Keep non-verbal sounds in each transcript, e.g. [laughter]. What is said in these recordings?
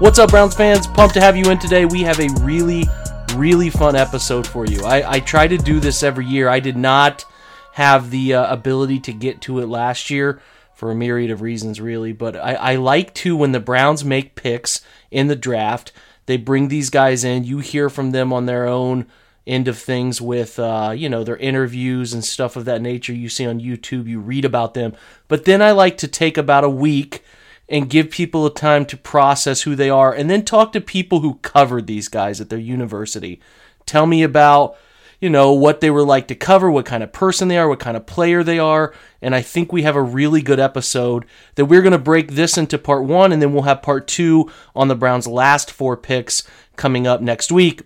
What's up, Browns fans? Pumped to have you in today. We have a really, really fun episode for you. I, I try to do this every year. I did not have the uh, ability to get to it last year for a myriad of reasons, really. But I, I like to, when the Browns make picks in the draft, they bring these guys in. You hear from them on their own end of things with uh, you know their interviews and stuff of that nature you see on youtube you read about them but then i like to take about a week and give people a time to process who they are and then talk to people who covered these guys at their university. Tell me about, you know, what they were like to cover, what kind of person they are, what kind of player they are. And I think we have a really good episode that we're going to break this into part one and then we'll have part two on the Browns' last four picks coming up next week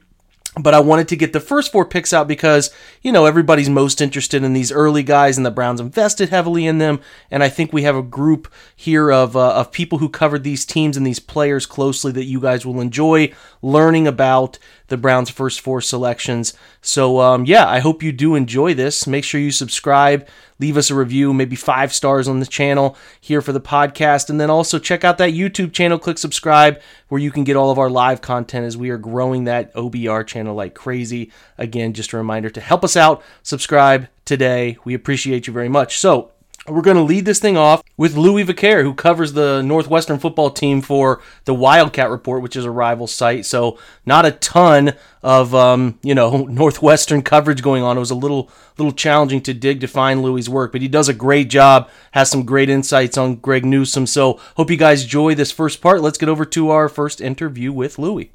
but I wanted to get the first four picks out because, you know, everybody's most interested in these early guys and the Browns invested heavily in them. And I think we have a group here of, uh, of people who covered these teams and these players closely that you guys will enjoy learning about the Browns' first four selections. So, um, yeah, I hope you do enjoy this. Make sure you subscribe, leave us a review, maybe five stars on the channel here for the podcast. And then also check out that YouTube channel, click subscribe, where you can get all of our live content as we are growing that OBR channel like crazy. Again, just a reminder to help us out, subscribe today. We appreciate you very much. So, we're going to lead this thing off with Louis Vicaire, who covers the Northwestern football team for the Wildcat Report, which is a rival site. So not a ton of um, you know [laughs] Northwestern coverage going on. It was a little little challenging to dig to find Louis' work, but he does a great job. Has some great insights on Greg Newsome. So hope you guys enjoy this first part. Let's get over to our first interview with Louis.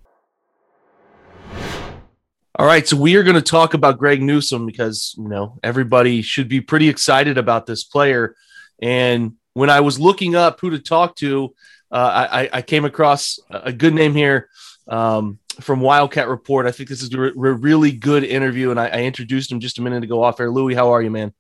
All right, so we are going to talk about Greg Newsome because you know everybody should be pretty excited about this player. And when I was looking up who to talk to, uh, I, I, came across a good name here um, from Wildcat Report. I think this is a re- really good interview, and I, I, introduced him just a minute ago off air. Louis, how are you, man?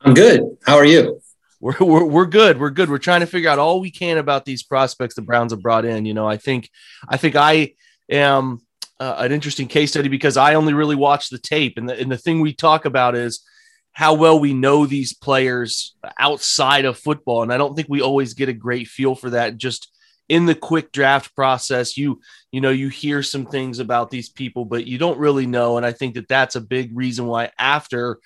I'm good. How are you? We're, we're, we're good. We're good. We're trying to figure out all we can about these prospects the Browns have brought in. You know, I think I think I am uh, an interesting case study because I only really watch the tape, and the, and the thing we talk about is how well we know these players outside of football, and I don't think we always get a great feel for that. Just in the quick draft process, you you know you hear some things about these people, but you don't really know, and I think that that's a big reason why after.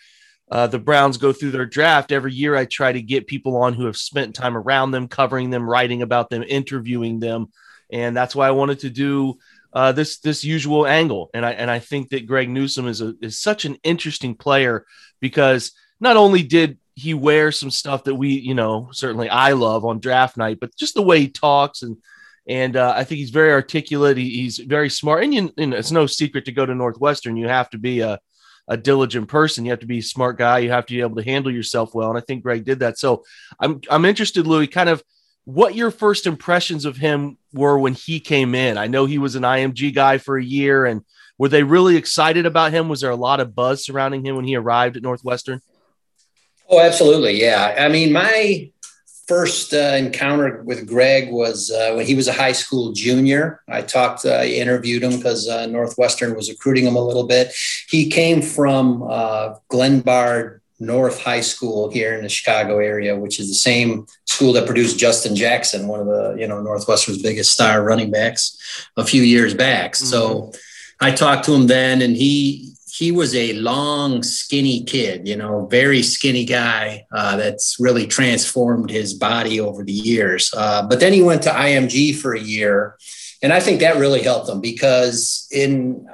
Uh, the Browns go through their draft every year. I try to get people on who have spent time around them, covering them, writing about them, interviewing them, and that's why I wanted to do uh, this this usual angle. And I and I think that Greg Newsome is a is such an interesting player because not only did he wear some stuff that we you know certainly I love on draft night, but just the way he talks and and uh, I think he's very articulate. He, he's very smart, and you, you know, it's no secret to go to Northwestern. You have to be a a diligent person. You have to be a smart guy. You have to be able to handle yourself well. And I think Greg did that. So I'm I'm interested, Louis, kind of what your first impressions of him were when he came in. I know he was an IMG guy for a year, and were they really excited about him? Was there a lot of buzz surrounding him when he arrived at Northwestern? Oh, absolutely. Yeah. I mean, my first uh, encounter with Greg was uh, when he was a high school junior. I talked, uh, I interviewed him because uh, Northwestern was recruiting him a little bit. He came from uh, Glenbard North High School here in the Chicago area, which is the same school that produced Justin Jackson, one of the you know Northwestern's biggest star running backs, a few years back. Mm-hmm. So I talked to him then, and he he was a long, skinny kid, you know, very skinny guy uh, that's really transformed his body over the years. Uh, but then he went to IMG for a year. And I think that really helped him because in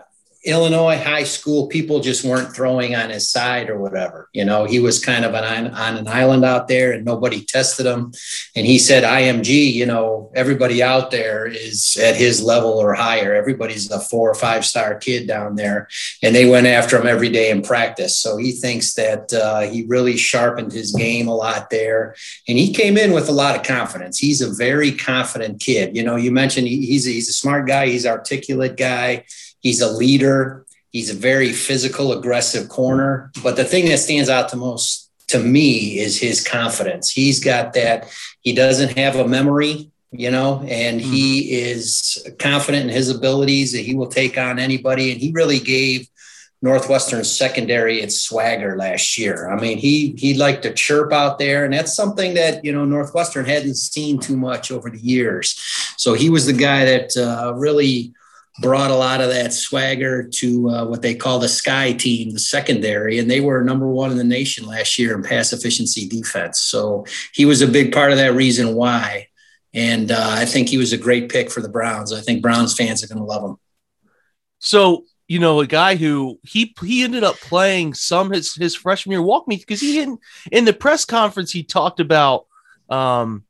Illinois high school, people just weren't throwing on his side or whatever. You know, he was kind of an, on an island out there and nobody tested him. And he said, IMG, you know, everybody out there is at his level or higher. Everybody's a four or five star kid down there. And they went after him every day in practice. So he thinks that uh, he really sharpened his game a lot there. And he came in with a lot of confidence. He's a very confident kid. You know, you mentioned he, he's, a, he's a smart guy, he's articulate guy He's a leader. He's a very physical, aggressive corner. But the thing that stands out the most to me is his confidence. He's got that. He doesn't have a memory, you know, and mm-hmm. he is confident in his abilities that he will take on anybody. And he really gave Northwestern secondary its swagger last year. I mean, he he liked to chirp out there, and that's something that you know Northwestern hadn't seen too much over the years. So he was the guy that uh, really brought a lot of that swagger to uh, what they call the Sky team, the secondary, and they were number one in the nation last year in pass efficiency defense. So he was a big part of that reason why. And uh, I think he was a great pick for the Browns. I think Browns fans are going to love him. So you know, a guy who he he ended up playing some his his freshman year. Walk me because he didn't in the press conference he talked about. Um,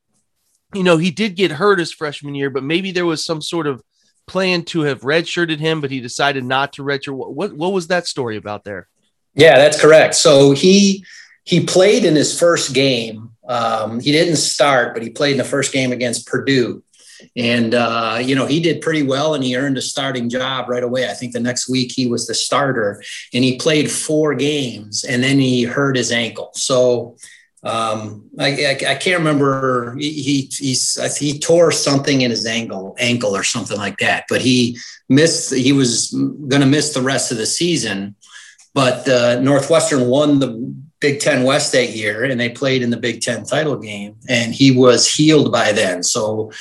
you know, he did get hurt his freshman year, but maybe there was some sort of planned to have redshirted him, but he decided not to redshirt. What, what, what was that story about there? Yeah, that's correct. So he he played in his first game. Um, he didn't start, but he played in the first game against Purdue. And, uh, you know, he did pretty well and he earned a starting job right away. I think the next week he was the starter and he played four games and then he hurt his ankle. So um, I, I, I, can't remember. He, he he tore something in his ankle ankle or something like that. But he missed. He was going to miss the rest of the season. But uh, Northwestern won the Big Ten West that year, and they played in the Big Ten title game. And he was healed by then. So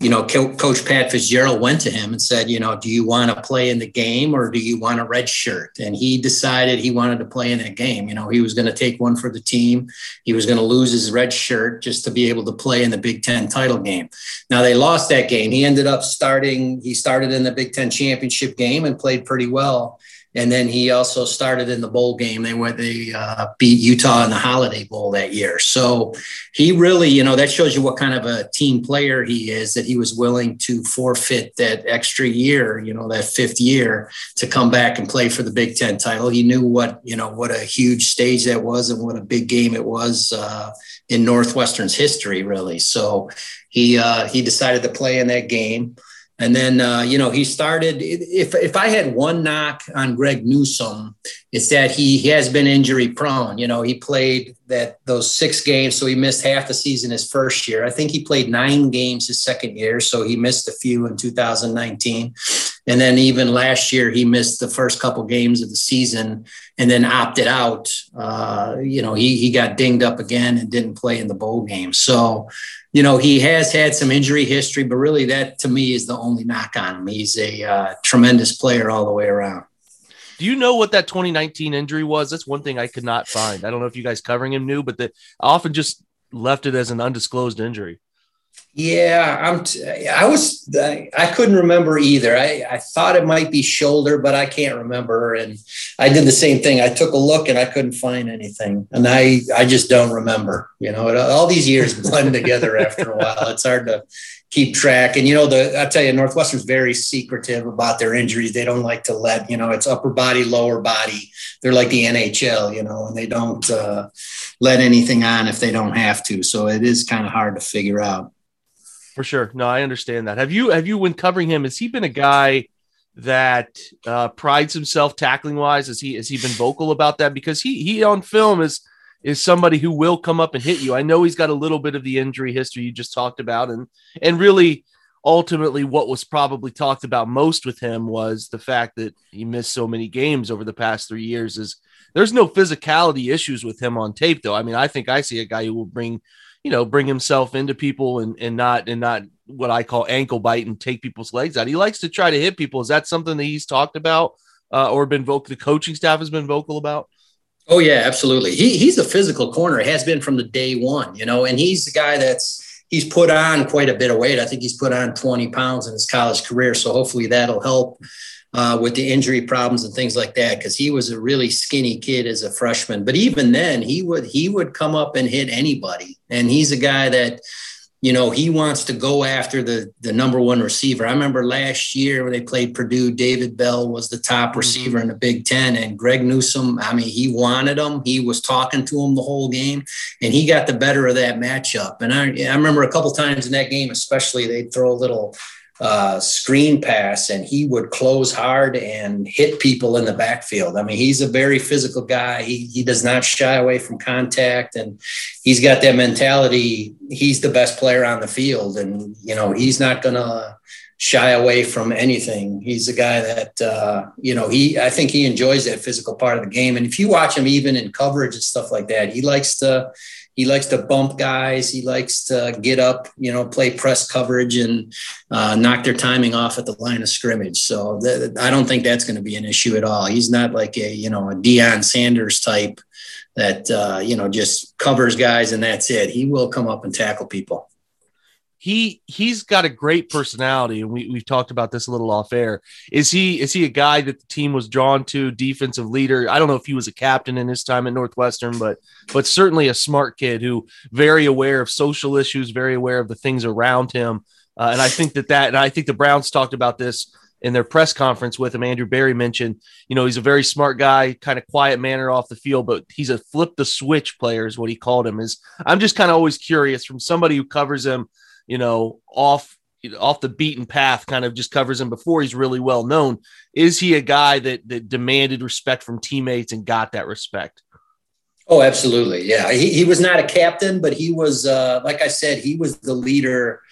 you know, Coach Pat Fitzgerald went to him and said, you know, do you want to play in the game or do you want a red shirt? And he decided he wanted to play in that game. You know, he was going to take one for the team. He was going to lose his red shirt just to be able to play in the Big Ten title game. Now they lost that game. He ended up starting, he started in the Big Ten championship game and played pretty well. And then he also started in the bowl game. They went, they uh, beat Utah in the Holiday Bowl that year. So he really, you know, that shows you what kind of a team player he is. That he was willing to forfeit that extra year, you know, that fifth year to come back and play for the Big Ten title. He knew what, you know, what a huge stage that was and what a big game it was uh, in Northwestern's history, really. So he uh, he decided to play in that game. And then, uh, you know, he started. If, if I had one knock on Greg Newsome, it's that he, he has been injury prone. You know, he played that those six games, so he missed half the season his first year. I think he played nine games his second year, so he missed a few in 2019. And then even last year, he missed the first couple games of the season and then opted out. Uh, you know, he he got dinged up again and didn't play in the bowl game. So you know, he has had some injury history, but really that to me is the only knock on him. He's a uh, tremendous player all the way around. Do you know what that 2019 injury was? That's one thing I could not find. I don't know if you guys covering him knew, but the, I often just left it as an undisclosed injury. Yeah, I'm. T- I was. I couldn't remember either. I, I thought it might be shoulder, but I can't remember. And I did the same thing. I took a look and I couldn't find anything. And I I just don't remember. You know, all these years [laughs] blend together after a while. It's hard to keep track. And you know, the I tell you, Northwestern's very secretive about their injuries. They don't like to let you know it's upper body, lower body. They're like the NHL, you know, and they don't uh, let anything on if they don't have to. So it is kind of hard to figure out. For sure. No, I understand that. Have you have you when covering him, has he been a guy that uh, prides himself tackling wise? Has he has he been vocal about that? Because he he on film is is somebody who will come up and hit you. I know he's got a little bit of the injury history you just talked about, and and really ultimately what was probably talked about most with him was the fact that he missed so many games over the past three years. Is there's no physicality issues with him on tape though. I mean, I think I see a guy who will bring you know, bring himself into people and, and not and not what I call ankle bite and take people's legs out. He likes to try to hit people. Is that something that he's talked about uh, or been vocal. The coaching staff has been vocal about. Oh yeah, absolutely. He he's a physical corner. Has been from the day one, you know, and he's the guy that's he's put on quite a bit of weight. I think he's put on 20 pounds in his college career. So hopefully that'll help uh, with the injury problems and things like that. Cause he was a really skinny kid as a freshman, but even then he would, he would come up and hit anybody. And he's a guy that, you know, he wants to go after the the number one receiver. I remember last year when they played Purdue, David Bell was the top mm-hmm. receiver in the Big Ten, and Greg Newsome. I mean, he wanted him. He was talking to him the whole game, and he got the better of that matchup. And I, I remember a couple times in that game, especially, they'd throw a little uh, screen pass and he would close hard and hit people in the backfield. I mean, he's a very physical guy. He, he does not shy away from contact and he's got that mentality. He's the best player on the field and, you know, he's not going to shy away from anything. He's a guy that, uh, you know, he, I think he enjoys that physical part of the game. And if you watch him even in coverage and stuff like that, he likes to, he likes to bump guys. He likes to get up, you know, play press coverage and uh, knock their timing off at the line of scrimmage. So th- I don't think that's going to be an issue at all. He's not like a, you know, a Deion Sanders type that, uh, you know, just covers guys and that's it. He will come up and tackle people he he's got a great personality and we, we've talked about this a little off air. Is he is he a guy that the team was drawn to defensive leader? I don't know if he was a captain in his time at northwestern but but certainly a smart kid who very aware of social issues very aware of the things around him. Uh, and i think that that and i think the browns talked about this in their press conference with him. Andrew Berry mentioned you know he's a very smart guy kind of quiet manner off the field but he's a flip the switch player is what he called him. Is i'm just kind of always curious from somebody who covers him you know, off off the beaten path, kind of just covers him before he's really well known. Is he a guy that that demanded respect from teammates and got that respect? Oh, absolutely. Yeah. He, he was not a captain, but he was, uh, like I said, he was the leader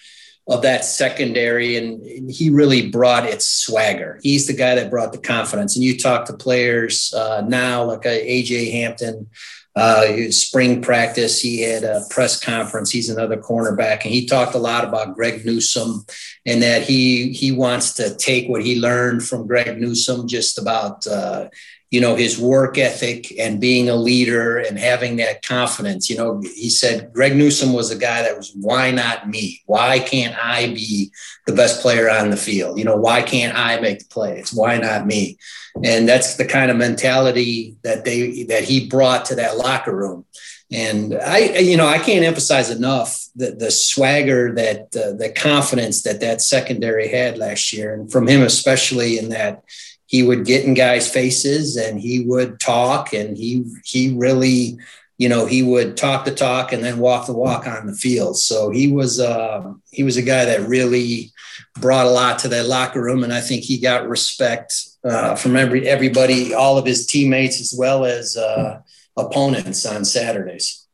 of that secondary and he really brought its swagger. He's the guy that brought the confidence. And you talk to players uh, now, like a AJ Hampton, uh, spring practice. He had a press conference. He's another cornerback, and he talked a lot about Greg Newsome and that he he wants to take what he learned from Greg Newsome, just about uh, you know his work ethic and being a leader and having that confidence. You know, he said Greg newsome was a guy that was why not me? Why can't I be the best player on the field? You know, why can't I make the plays? Why not me? and that's the kind of mentality that they that he brought to that locker room and i you know i can't emphasize enough the, the swagger that uh, the confidence that that secondary had last year and from him especially in that he would get in guys faces and he would talk and he he really you know he would talk the talk and then walk the walk on the field so he was uh, he was a guy that really brought a lot to that locker room and i think he got respect uh, from every everybody, all of his teammates as well as uh, opponents on Saturdays.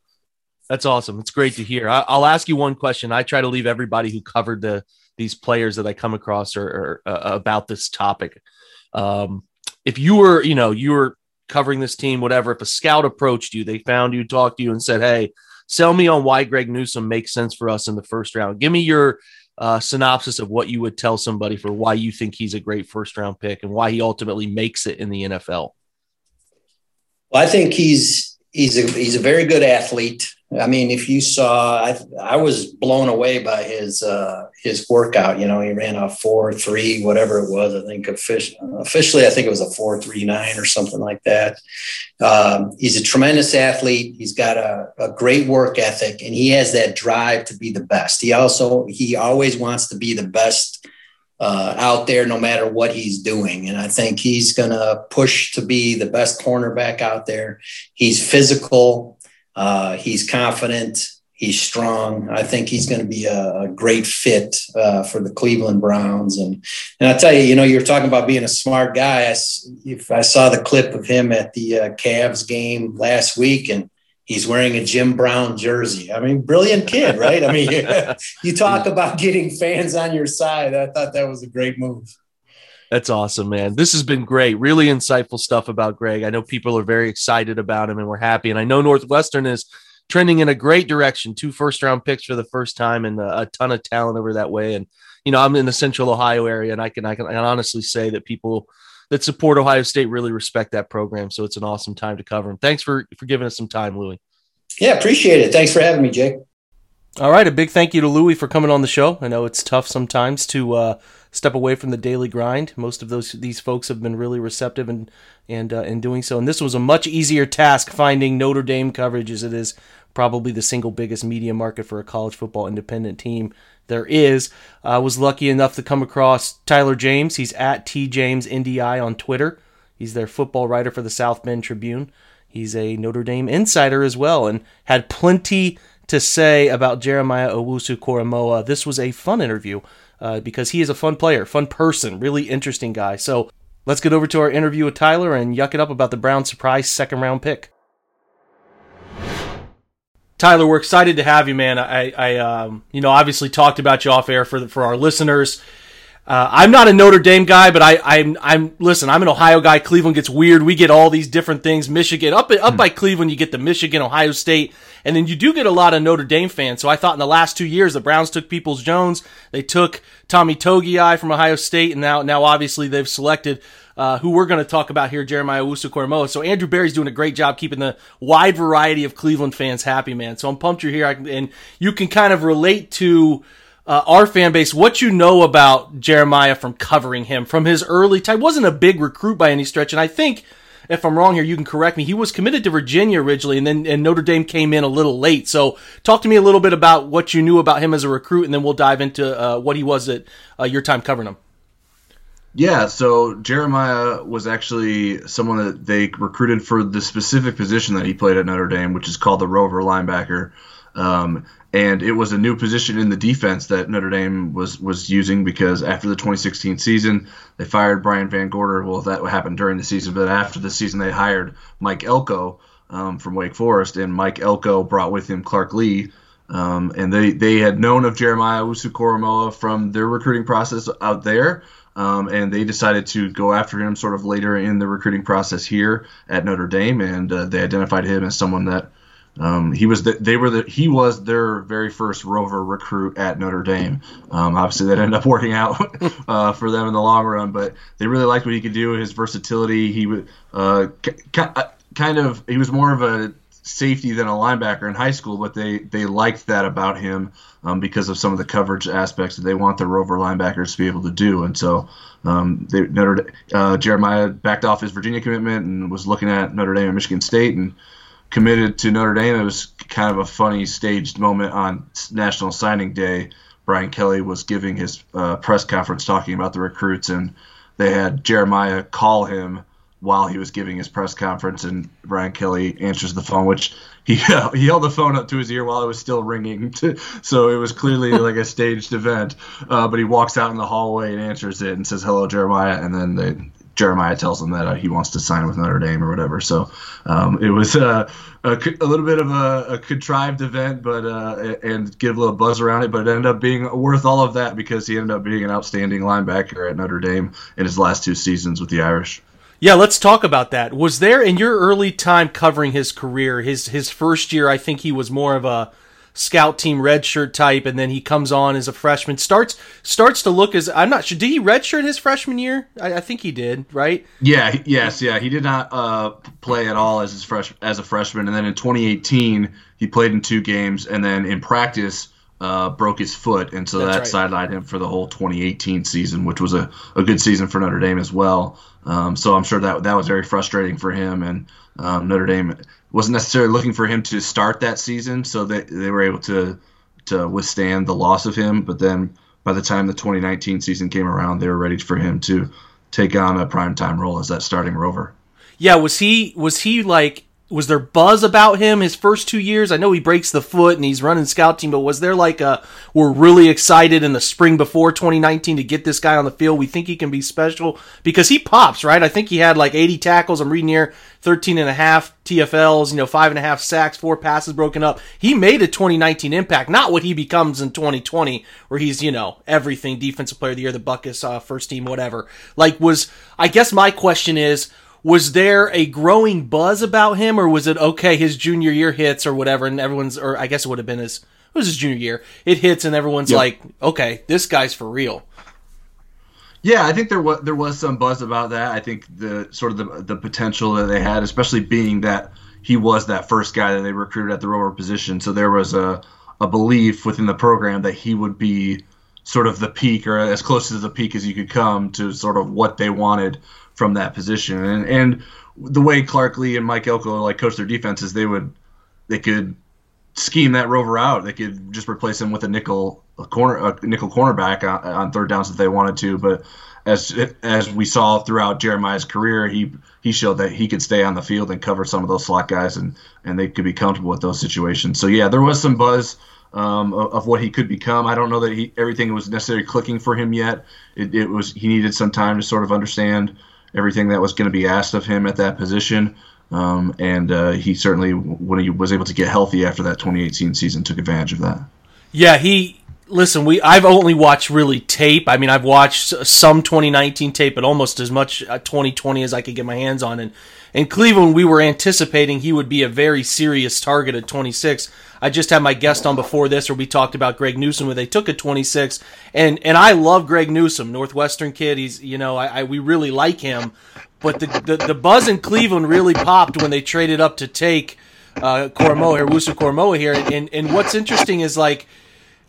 That's awesome. It's great to hear. I, will ask you one question. I try to leave everybody who covered the these players that I come across or, or uh, about this topic. Um, if you were, you know, you were covering this team, whatever. If a scout approached you, they found you, talked to you, and said, "Hey, sell me on why Greg Newsome makes sense for us in the first round. Give me your uh, synopsis of what you would tell somebody for why you think he's a great first round pick and why he ultimately makes it in the NFL? Well, I think he's he's a he's a very good athlete. I mean, if you saw, I, I was blown away by his uh, his workout. You know, he ran a four three, whatever it was. I think officially, I think it was a four three nine or something like that. Um, he's a tremendous athlete. He's got a, a great work ethic, and he has that drive to be the best. He also he always wants to be the best uh, out there, no matter what he's doing. And I think he's going to push to be the best cornerback out there. He's physical. Uh, he's confident. He's strong. I think he's going to be a, a great fit uh, for the Cleveland Browns. And and I tell you, you know, you're talking about being a smart guy. I, if I saw the clip of him at the uh, Cavs game last week, and he's wearing a Jim Brown jersey. I mean, brilliant kid, right? I mean, [laughs] you talk about getting fans on your side. I thought that was a great move. That's awesome, man. This has been great. Really insightful stuff about Greg. I know people are very excited about him and we're happy. And I know Northwestern is trending in a great direction. Two first round picks for the first time and a, a ton of talent over that way. And, you know, I'm in the central Ohio area and I can, I can, I can honestly say that people that support Ohio State really respect that program. So it's an awesome time to cover them. Thanks for for giving us some time, Louis. Yeah, appreciate it. Thanks for having me, Jake. All right, a big thank you to Louis for coming on the show. I know it's tough sometimes to uh, step away from the daily grind. Most of those these folks have been really receptive and and uh, in doing so. And this was a much easier task finding Notre Dame coverage as it is probably the single biggest media market for a college football independent team there is. I uh, was lucky enough to come across Tyler James. He's at tjamesndi on Twitter. He's their football writer for the South Bend Tribune. He's a Notre Dame insider as well and had plenty to say about Jeremiah Owusu-Koramoah. This was a fun interview uh, because he is a fun player, fun person, really interesting guy. So let's get over to our interview with Tyler and yuck it up about the Brown surprise second round pick. Tyler, we're excited to have you, man. I, I, um, you know, obviously talked about you off air for the, for our listeners. Uh, I'm not a Notre Dame guy, but I, I'm, I'm, listen, I'm an Ohio guy. Cleveland gets weird. We get all these different things. Michigan, up, up hmm. by Cleveland, you get the Michigan, Ohio State, and then you do get a lot of Notre Dame fans. So I thought in the last two years, the Browns took Peoples Jones. They took Tommy Togiai from Ohio State, and now, now obviously they've selected, uh, who we're going to talk about here, Jeremiah Owusu So Andrew Berry's doing a great job keeping the wide variety of Cleveland fans happy, man. So I'm pumped you're here. and you can kind of relate to, uh, our fan base, what you know about Jeremiah from covering him from his early time. Wasn't a big recruit by any stretch, and I think if I'm wrong here, you can correct me. He was committed to Virginia originally, and then and Notre Dame came in a little late. So, talk to me a little bit about what you knew about him as a recruit, and then we'll dive into uh, what he was at uh, your time covering him. Yeah, so Jeremiah was actually someone that they recruited for the specific position that he played at Notre Dame, which is called the rover linebacker. Um, and it was a new position in the defense that Notre Dame was was using because after the 2016 season, they fired Brian VanGorder. Well, that happened during the season, but after the season, they hired Mike Elko um, from Wake Forest, and Mike Elko brought with him Clark Lea. Um, and they, they had known of Jeremiah Owusu from their recruiting process out there, um, and they decided to go after him sort of later in the recruiting process here at Notre Dame, and uh, they identified him as someone that um, he was the, they were the he was their very first rover recruit at Notre Dame. Um, obviously, that ended up [laughs] working out [laughs] uh, for them in the long run, but they really liked what he could do. His versatility. He would uh, uh, kind of he was more of a safety than a linebacker in high school, but they they liked that about him um, because of some of the coverage aspects that they want the rover linebackers to be able to do. And so um, they, Notre uh, Jeremiah backed off his Virginia commitment and was looking at Notre Dame and Michigan State and committed to Notre Dame. It was kind of a funny staged moment on National Signing Day. Brian Kelly was giving his uh, press conference talking about the recruits, and they had Jeremiah call him while he was giving his press conference, and Brian Kelly answers the phone, which he [laughs] he held the phone up to his ear while it was still ringing, [laughs] so it was clearly like a staged event. Uh, but he walks out in the hallway and answers it and says hello, Jeremiah, and then they Jeremiah tells him that uh, he wants to sign with Notre Dame or whatever. So um, it was uh, a, a, little bit of a, a contrived event, but uh, and give a little buzz around it. But it ended up being worth all of that because he ended up being an outstanding linebacker at Notre Dame in his last two seasons with the Irish. Yeah, let's talk about that. Was there in your early time covering his career, his his first year? I think he was more of a scout team redshirt type, and then he comes on as a freshman. starts starts to look as I'm not sure. Did he redshirt his freshman year? I, I think he did, right? Yeah. Yes. Yeah. He did not uh, play at all as his fresh as a freshman, and then in 2018 he played in two games, and then in practice. Uh, broke his foot, and so That's that right. sidelined him for the whole 2018 season, which was a, a good season for Notre Dame as well. Um, so I'm sure that that was very frustrating for him, and um, Notre Dame wasn't necessarily looking for him to start that season, so they they were able to to withstand the loss of him. But then by the time the 2019 season came around, they were ready for him to take on a primetime role as that starting rover. Yeah, was he was he like was there buzz about him his first two years? I know he breaks the foot and he's running scout team, but was there like a we're really excited in the spring before 2019 to get this guy on the field? We think he can be special because he pops, right? I think he had like 80 tackles. I'm reading here 13 and a half TFLs, you know, five and a half sacks, four passes broken up. He made a 2019 impact, not what he becomes in 2020, where he's, you know, everything defensive player of the year, the Butkus, uh, first team, whatever. Like was, I guess my question is, was there a growing buzz about him, or was it okay? His junior year hits or whatever, and everyone's, or I guess it would have been his, it was his junior year. It hits, and everyone's yep. like, okay, this guy's for real. Yeah, I think there was there was some buzz about that. I think the sort of the the potential that they had, especially being that he was that first guy that they recruited at the rover position. So there was a a belief within the program that he would be sort of the peak or as close to the peak as you could come to sort of what they wanted from that position. And and the way Clark Lea and Mike Elko like coach their defenses, they would they could scheme that rover out. They could just replace him with a nickel a corner a nickel cornerback on, on third downs if they wanted to. But as as we saw throughout Jeremiah's career, he he showed that he could stay on the field and cover some of those slot guys, and and they could be comfortable with those situations. So yeah, there was some buzz. Um, of, of, what he could become. I don't know that he, everything was necessarily clicking for him yet. It, it was he needed some time to sort of understand everything that was going to be asked of him at that position. Um, and uh, he certainly, when he was able to get healthy after that 2018 season, took advantage of that. Yeah, he listen. We I've only watched really tape. I mean, I've watched some 2019 tape, but almost as much 2020 uh, as I could get my hands on. And in Cleveland, we were anticipating he would be a very serious target at 26. I just had my guest on before this, where we talked about Greg Newsome, where they took a 26, and and I love Greg Newsome, Northwestern kid. He's you know I, I we really like him, but the, the, the buzz in Cleveland really popped when they traded up to take uh, Koramoah here, Wusu Koramoah here. And, and what's interesting is like,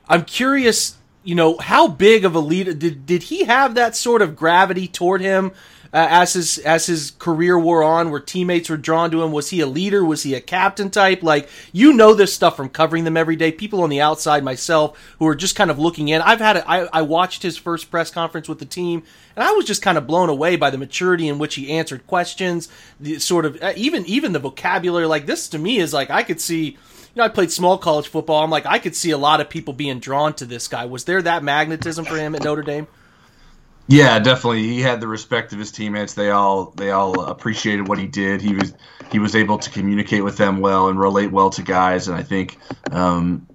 I'm curious, you know, how big of a leader did did he have that sort of gravity toward him? uh, as his as his career wore on, where teammates were drawn to him? Was he a leader? Was he a captain type? Like you know this stuff from covering them every day. People on the outside, myself, who are just kind of looking in. I've had a, I, I watched his first press conference with the team, and I was just kind of blown away by the maturity in which he answered questions. The sort of uh, even even the vocabulary. Like this to me is like I could see. Know, I played small college football. I'm like, I could see a lot of people being drawn to this guy. Was there that magnetism for him at Notre Dame? Yeah, definitely. He had the respect of his teammates. They all they all appreciated what he did. He was he was able to communicate with them well and relate well to guys. And I think um,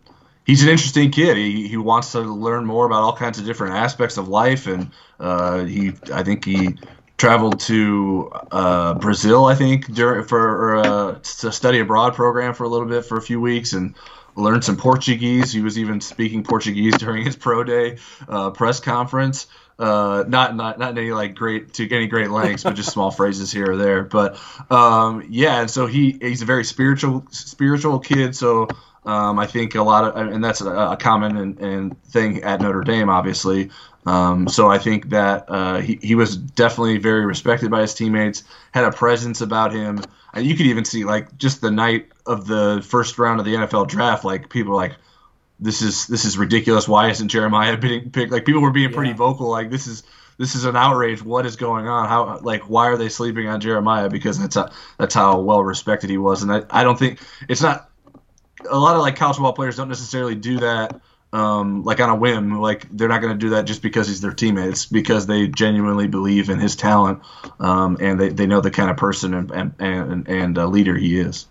he's an interesting kid. He, he wants to learn more about all kinds of different aspects of life. And uh, he I think he traveled to uh, Brazil. I think during for uh, a study abroad program for a little bit for a few weeks and learned some Portuguese. He was even speaking Portuguese during his pro day uh, press conference. Uh, not not not any like great to any great lengths, but just [laughs] small phrases here or there. But um, yeah, and so he he's a very spiritual spiritual kid. So um, I think a lot of and that's a, a common and, and, thing at Notre Dame, obviously. Um, so I think that uh, he he was definitely very respected by his teammates. Had a presence about him, and you could even see like just the night of the first round of the NFL draft, like people like this is this is ridiculous. Why isn't Jeremiah being picked? Like people were being pretty yeah. vocal. Like this is this is an outrage. What is going on? How like why are they sleeping on Jeremiah? Because that's a, that's how well respected he was. And I, I don't think it's not a lot of like college football players don't necessarily do that um, like on a whim. Like they're not going to do that just because he's their teammate. It's because they genuinely believe in his talent um, and they, they know the kind of person and and and, and uh, leader he is.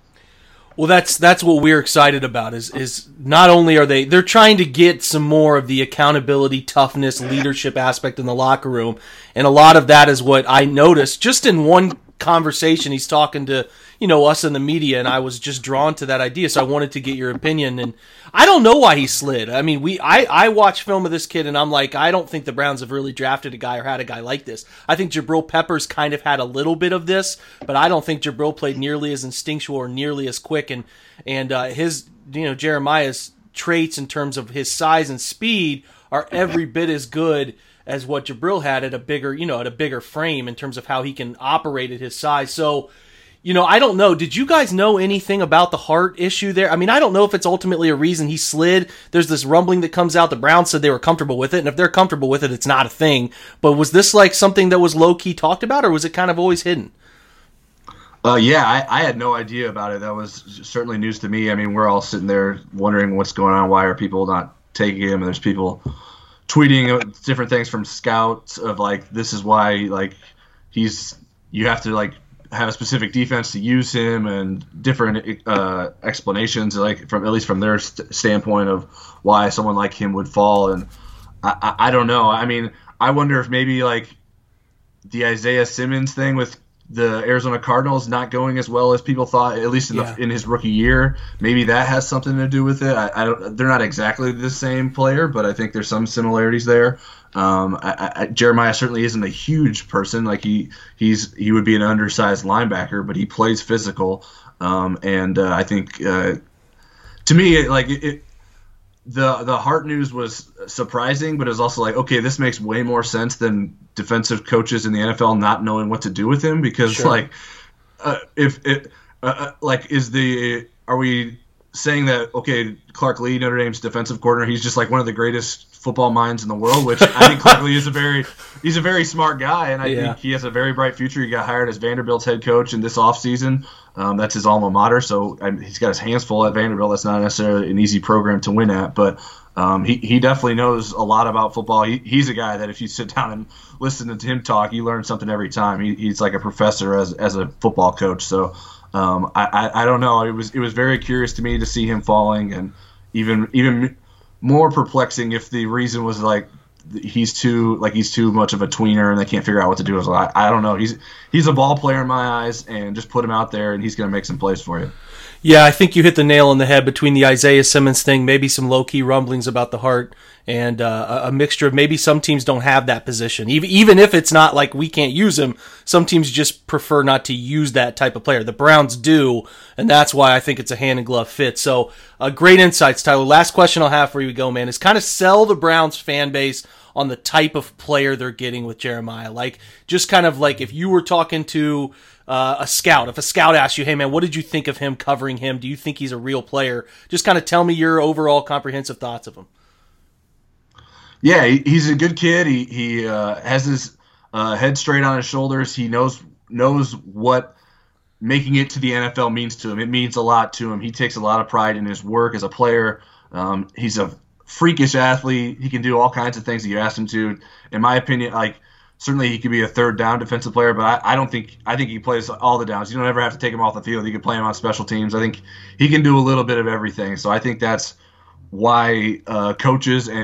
Well, that's that's what we're excited about. Is is not only are they they're trying to get some more of the accountability, toughness, leadership aspect in the locker room, and a lot of that is what I noticed just in one conversation. He's talking to you know us in the media, and I was just drawn to that idea, so I wanted to get your opinion. And I don't know why he slid. I mean, we I I watch film of this kid, and I'm like, I don't think the Browns have really drafted a guy or had a guy like this. I think Jabril Peppers kind of had a little bit of this, but I don't think Jabril played nearly as instinctual or nearly as quick. And and uh, his you know Jeremiah's traits in terms of his size and speed are every bit as good as what Jabril had at a bigger, you know, at a bigger frame in terms of how he can operate at his size. So, you know, I don't know. Did you guys know anything about the heart issue there? I mean, I don't know if it's ultimately a reason he slid. There's this rumbling that comes out. The Browns said they were comfortable with it, and if they're comfortable with it, it's not a thing. But was this like something that was low key talked about, or was it kind of always hidden? Uh, yeah, I, I, had no idea about it. That was certainly news to me. I mean, we're all sitting there wondering what's going on. Why are people not taking him? And there's people tweeting different things from scouts of like, this is why like he's you have to like have a specific defense to use him and different uh, explanations, like from at least from their st- standpoint of why someone like him would fall. And I, I, I don't know. I mean, I wonder if maybe like the Isaiah Simmons thing with the Arizona Cardinals not going as well as people thought, at least in, Yeah. the, in his rookie year. Maybe that has something to do with it. I, I don't, they're not exactly the same player, but I think there's some similarities there. Um, I, I, Jeremiah certainly isn't a huge person. Like he he's he would be an undersized linebacker, but he plays physical. Um, and uh, I think uh, to me, it, like it, it, the the heart news was surprising, but it was also like, okay, this makes way more sense than defensive coaches in the NFL not knowing what to do with him because Sure. like uh, if it uh, uh, like is the are we saying that okay Clark Lea Notre Dame's defensive coordinator he's just like one of the greatest football minds in the world which I think Clark Lea is a very he's a very smart guy and I Yeah. think he has a very bright future he got hired as Vanderbilt's head coach in this offseason um, that's his alma mater so I he's got his hands full at Vanderbilt that's not necessarily an easy program to win at but um, he, he definitely knows a lot about football. He, he's a guy that if you sit down and listen to him talk, you learn something every time. He, he's like a professor as, as a football coach. So um, I, I, I don't know. It was it was very curious to me to see him falling, and even even more perplexing if the reason was like he's too like he's too much of a tweener and they can't figure out what to do. with him. I, I don't know. He's he's a ball player in my eyes, and just put him out there, and he's going to make some plays for you. Yeah, I think you hit the nail on the head between the Isaiah Simmons thing, maybe some low key rumblings about the heart, and uh, a mixture of maybe some teams don't have that position. Even if it's not like we can't use him, some teams just prefer not to use that type of player. The Browns do, and that's why I think it's a hand and glove fit. So, uh, great insights, Tyler. Last question I'll have for you, go man, is kind of sell the Browns fan base on the type of player they're getting with Jeremiah. Like, just kind of like if you were talking to uh, a scout, if a scout asked you, hey man, what did you think of him covering him? Do you think he's a real player? Just kind of tell me your overall comprehensive thoughts of him. Yeah, he, he's a good kid. He he uh, has his uh, head straight on his shoulders. He knows knows what making it to the NFL means to him. It means a lot to him. He takes a lot of pride in his work as a player. Um, he's a freakish athlete. He can do all kinds of things that you ask him to. In my opinion, like certainly he could be a third down defensive player, but I, I don't think I think he plays all the downs. You don't ever have to take him off the field. You can play him on special teams. I think he can do a little bit of everything. So I think that's why uh, coaches and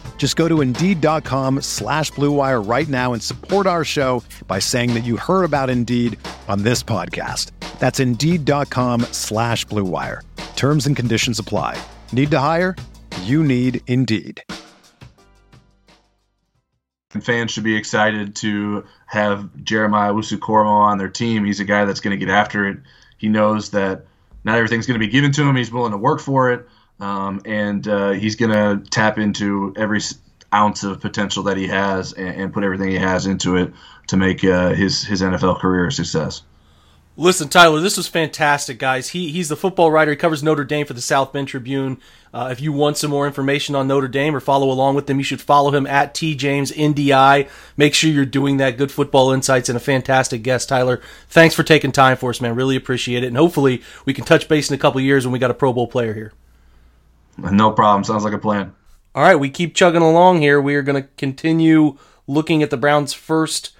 Just go to Indeed.com slash Blue Wire right now and support our show by saying that you heard about Indeed on this podcast. That's Indeed.com slash Blue Wire. Terms and conditions apply. Need to hire? You need Indeed. And fans should be excited to have Jeremiah Wusu-Koramoah on their team. He's a guy that's going to get after it. He knows that not everything's going to be given to him. He's willing to work for it, um, and uh, he's going to tap into every ounce of potential that he has and, and put everything he has into it to make uh, his his NFL career a success. Listen, Tyler, this was fantastic, guys. He he's the football writer. He covers Notre Dame for the South Bend Tribune. Uh, if you want some more information on Notre Dame or follow along with them, you should follow him at tjamesndi. Make sure you're doing that. Good football insights and a fantastic guest, Tyler. Thanks for taking time for us, man. Really appreciate it. And hopefully we can touch base in a couple years when we got a Pro Bowl player here. No problem. Sounds like a plan. All right, we keep chugging along here. We are going to continue looking at the Browns' first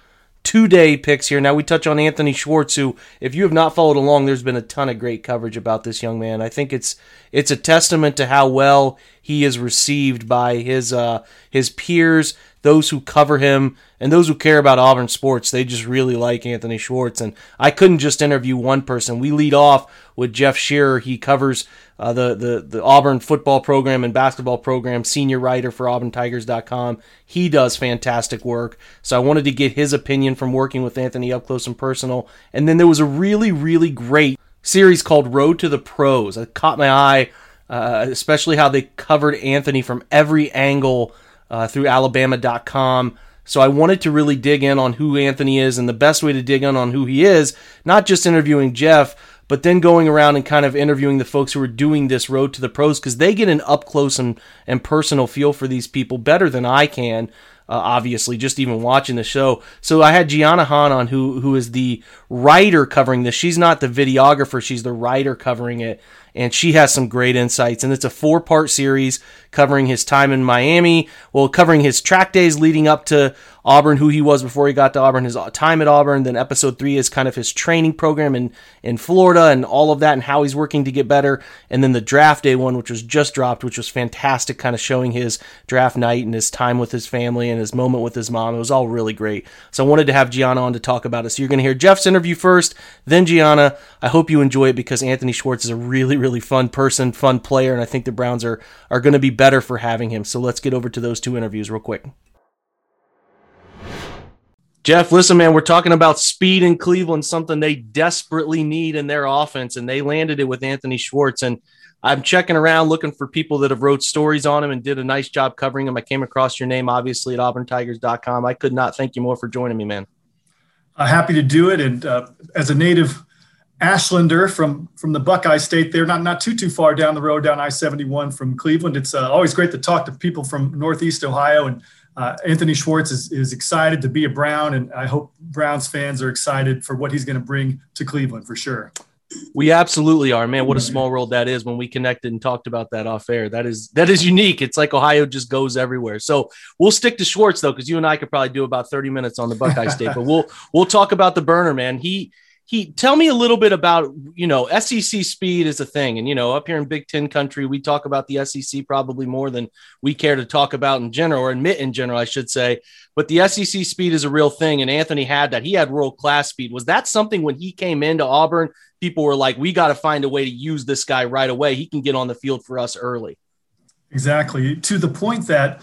two day picks here. Now we touch on Anthony Schwartz, who, if you have not followed along, there's been a ton of great coverage about this young man. I think it's it's a testament to how well he is received by his uh, his peers, those who cover him, and those who care about Auburn sports. They just really like Anthony Schwartz, and I couldn't just interview one person. We lead off with Jeff Shearer. He covers uh, the, the the Auburn football program and basketball program, senior writer for AuburnTigers.com. He does fantastic work. So I wanted to get his opinion from working with Anthony up close and personal. And then there was a really, really great series called Road to the Pros. It caught my eye uh, especially how they covered Anthony from every angle uh, through Alabama.com. So I wanted to really dig in on who Anthony is, and the best way to dig in on who he is, not just interviewing Jeff, but then going around and kind of interviewing the folks who are doing this road to the pros because they get an up close and, and personal feel for these people better than I can. Uh, obviously, just even watching the show. So I had Gianna Hahn on, who who is the writer covering this. She's not the videographer; she's the writer covering it and she has some great insights. And it's a four part series covering his time in Miami, well, covering his track days leading up to Auburn, who he was before he got to Auburn, his uh, time at Auburn. Then episode three is kind of his training program in, in Florida and all of that and how he's working to get better. And then the draft day one, which was just dropped, which was fantastic, kind of showing his draft night and his time with his family and his moment with his mom. It was all really great. So I wanted to have Gianna on to talk about it. So you're going to hear Jeff's interview first, then Gianna. I hope you enjoy it because Anthony Schwartz is a really, really fun person, fun player, and I think the Browns are, are going to be better for having him. So let's get over to those two interviews real quick. Jeff, listen, man, we're talking about speed in Cleveland, something they desperately need in their offense, and they landed it with Anthony Schwartz. And I'm checking around looking for people that have wrote stories on him and did a nice job covering him. I came across your name, obviously, at auburntigers.com. I could not thank you more for joining me, man. Uh, happy to do it. And uh, as a native Ashlander from from the Buckeye State. They're not not too too far down the road down I-71 from Cleveland. It's uh, always great to talk to people from Northeast Ohio. And uh, Anthony Schwartz is, is excited to be a Brown, and I hope Browns fans are excited for what he's going to bring to Cleveland for sure. We absolutely are, man. What a small world that is when we connected and talked about that off air. That is that is unique. It's like Ohio just goes everywhere. So we'll stick to Schwartz though, because you and I could probably do about 30 minutes on the Buckeye State, but we'll we'll talk about the burner, man. He he tell me a little bit about you know SEC speed is a thing, and you know up here in Big Ten country we talk about the SEC probably more than we care to talk about in general or admit in general, I should say. But the SEC speed is a real thing, and Anthony had that. He had world class speed. Was that something when he came into Auburn? People were like, "We got to find a way to use this guy right away. He can get on the field for us early." Exactly to the point that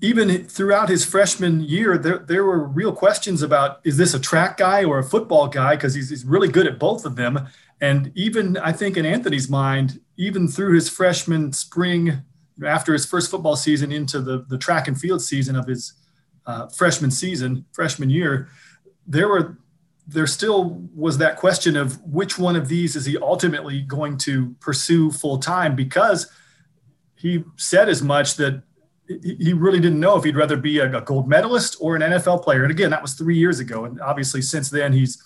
even throughout his freshman year, there, there were real questions about is this a track guy or a football guy? Because he's, he's really good at both of them. And even I think in Anthony's mind, even through his freshman spring, after his first football season into the, the track and field season of his uh, freshman season, freshman year, there were there still was that question of which one of these is he ultimately going to pursue full time because he said as much that he really didn't know if he'd rather be a, gold medalist or an NFL player. And again, that was three years ago. And obviously, since then, he's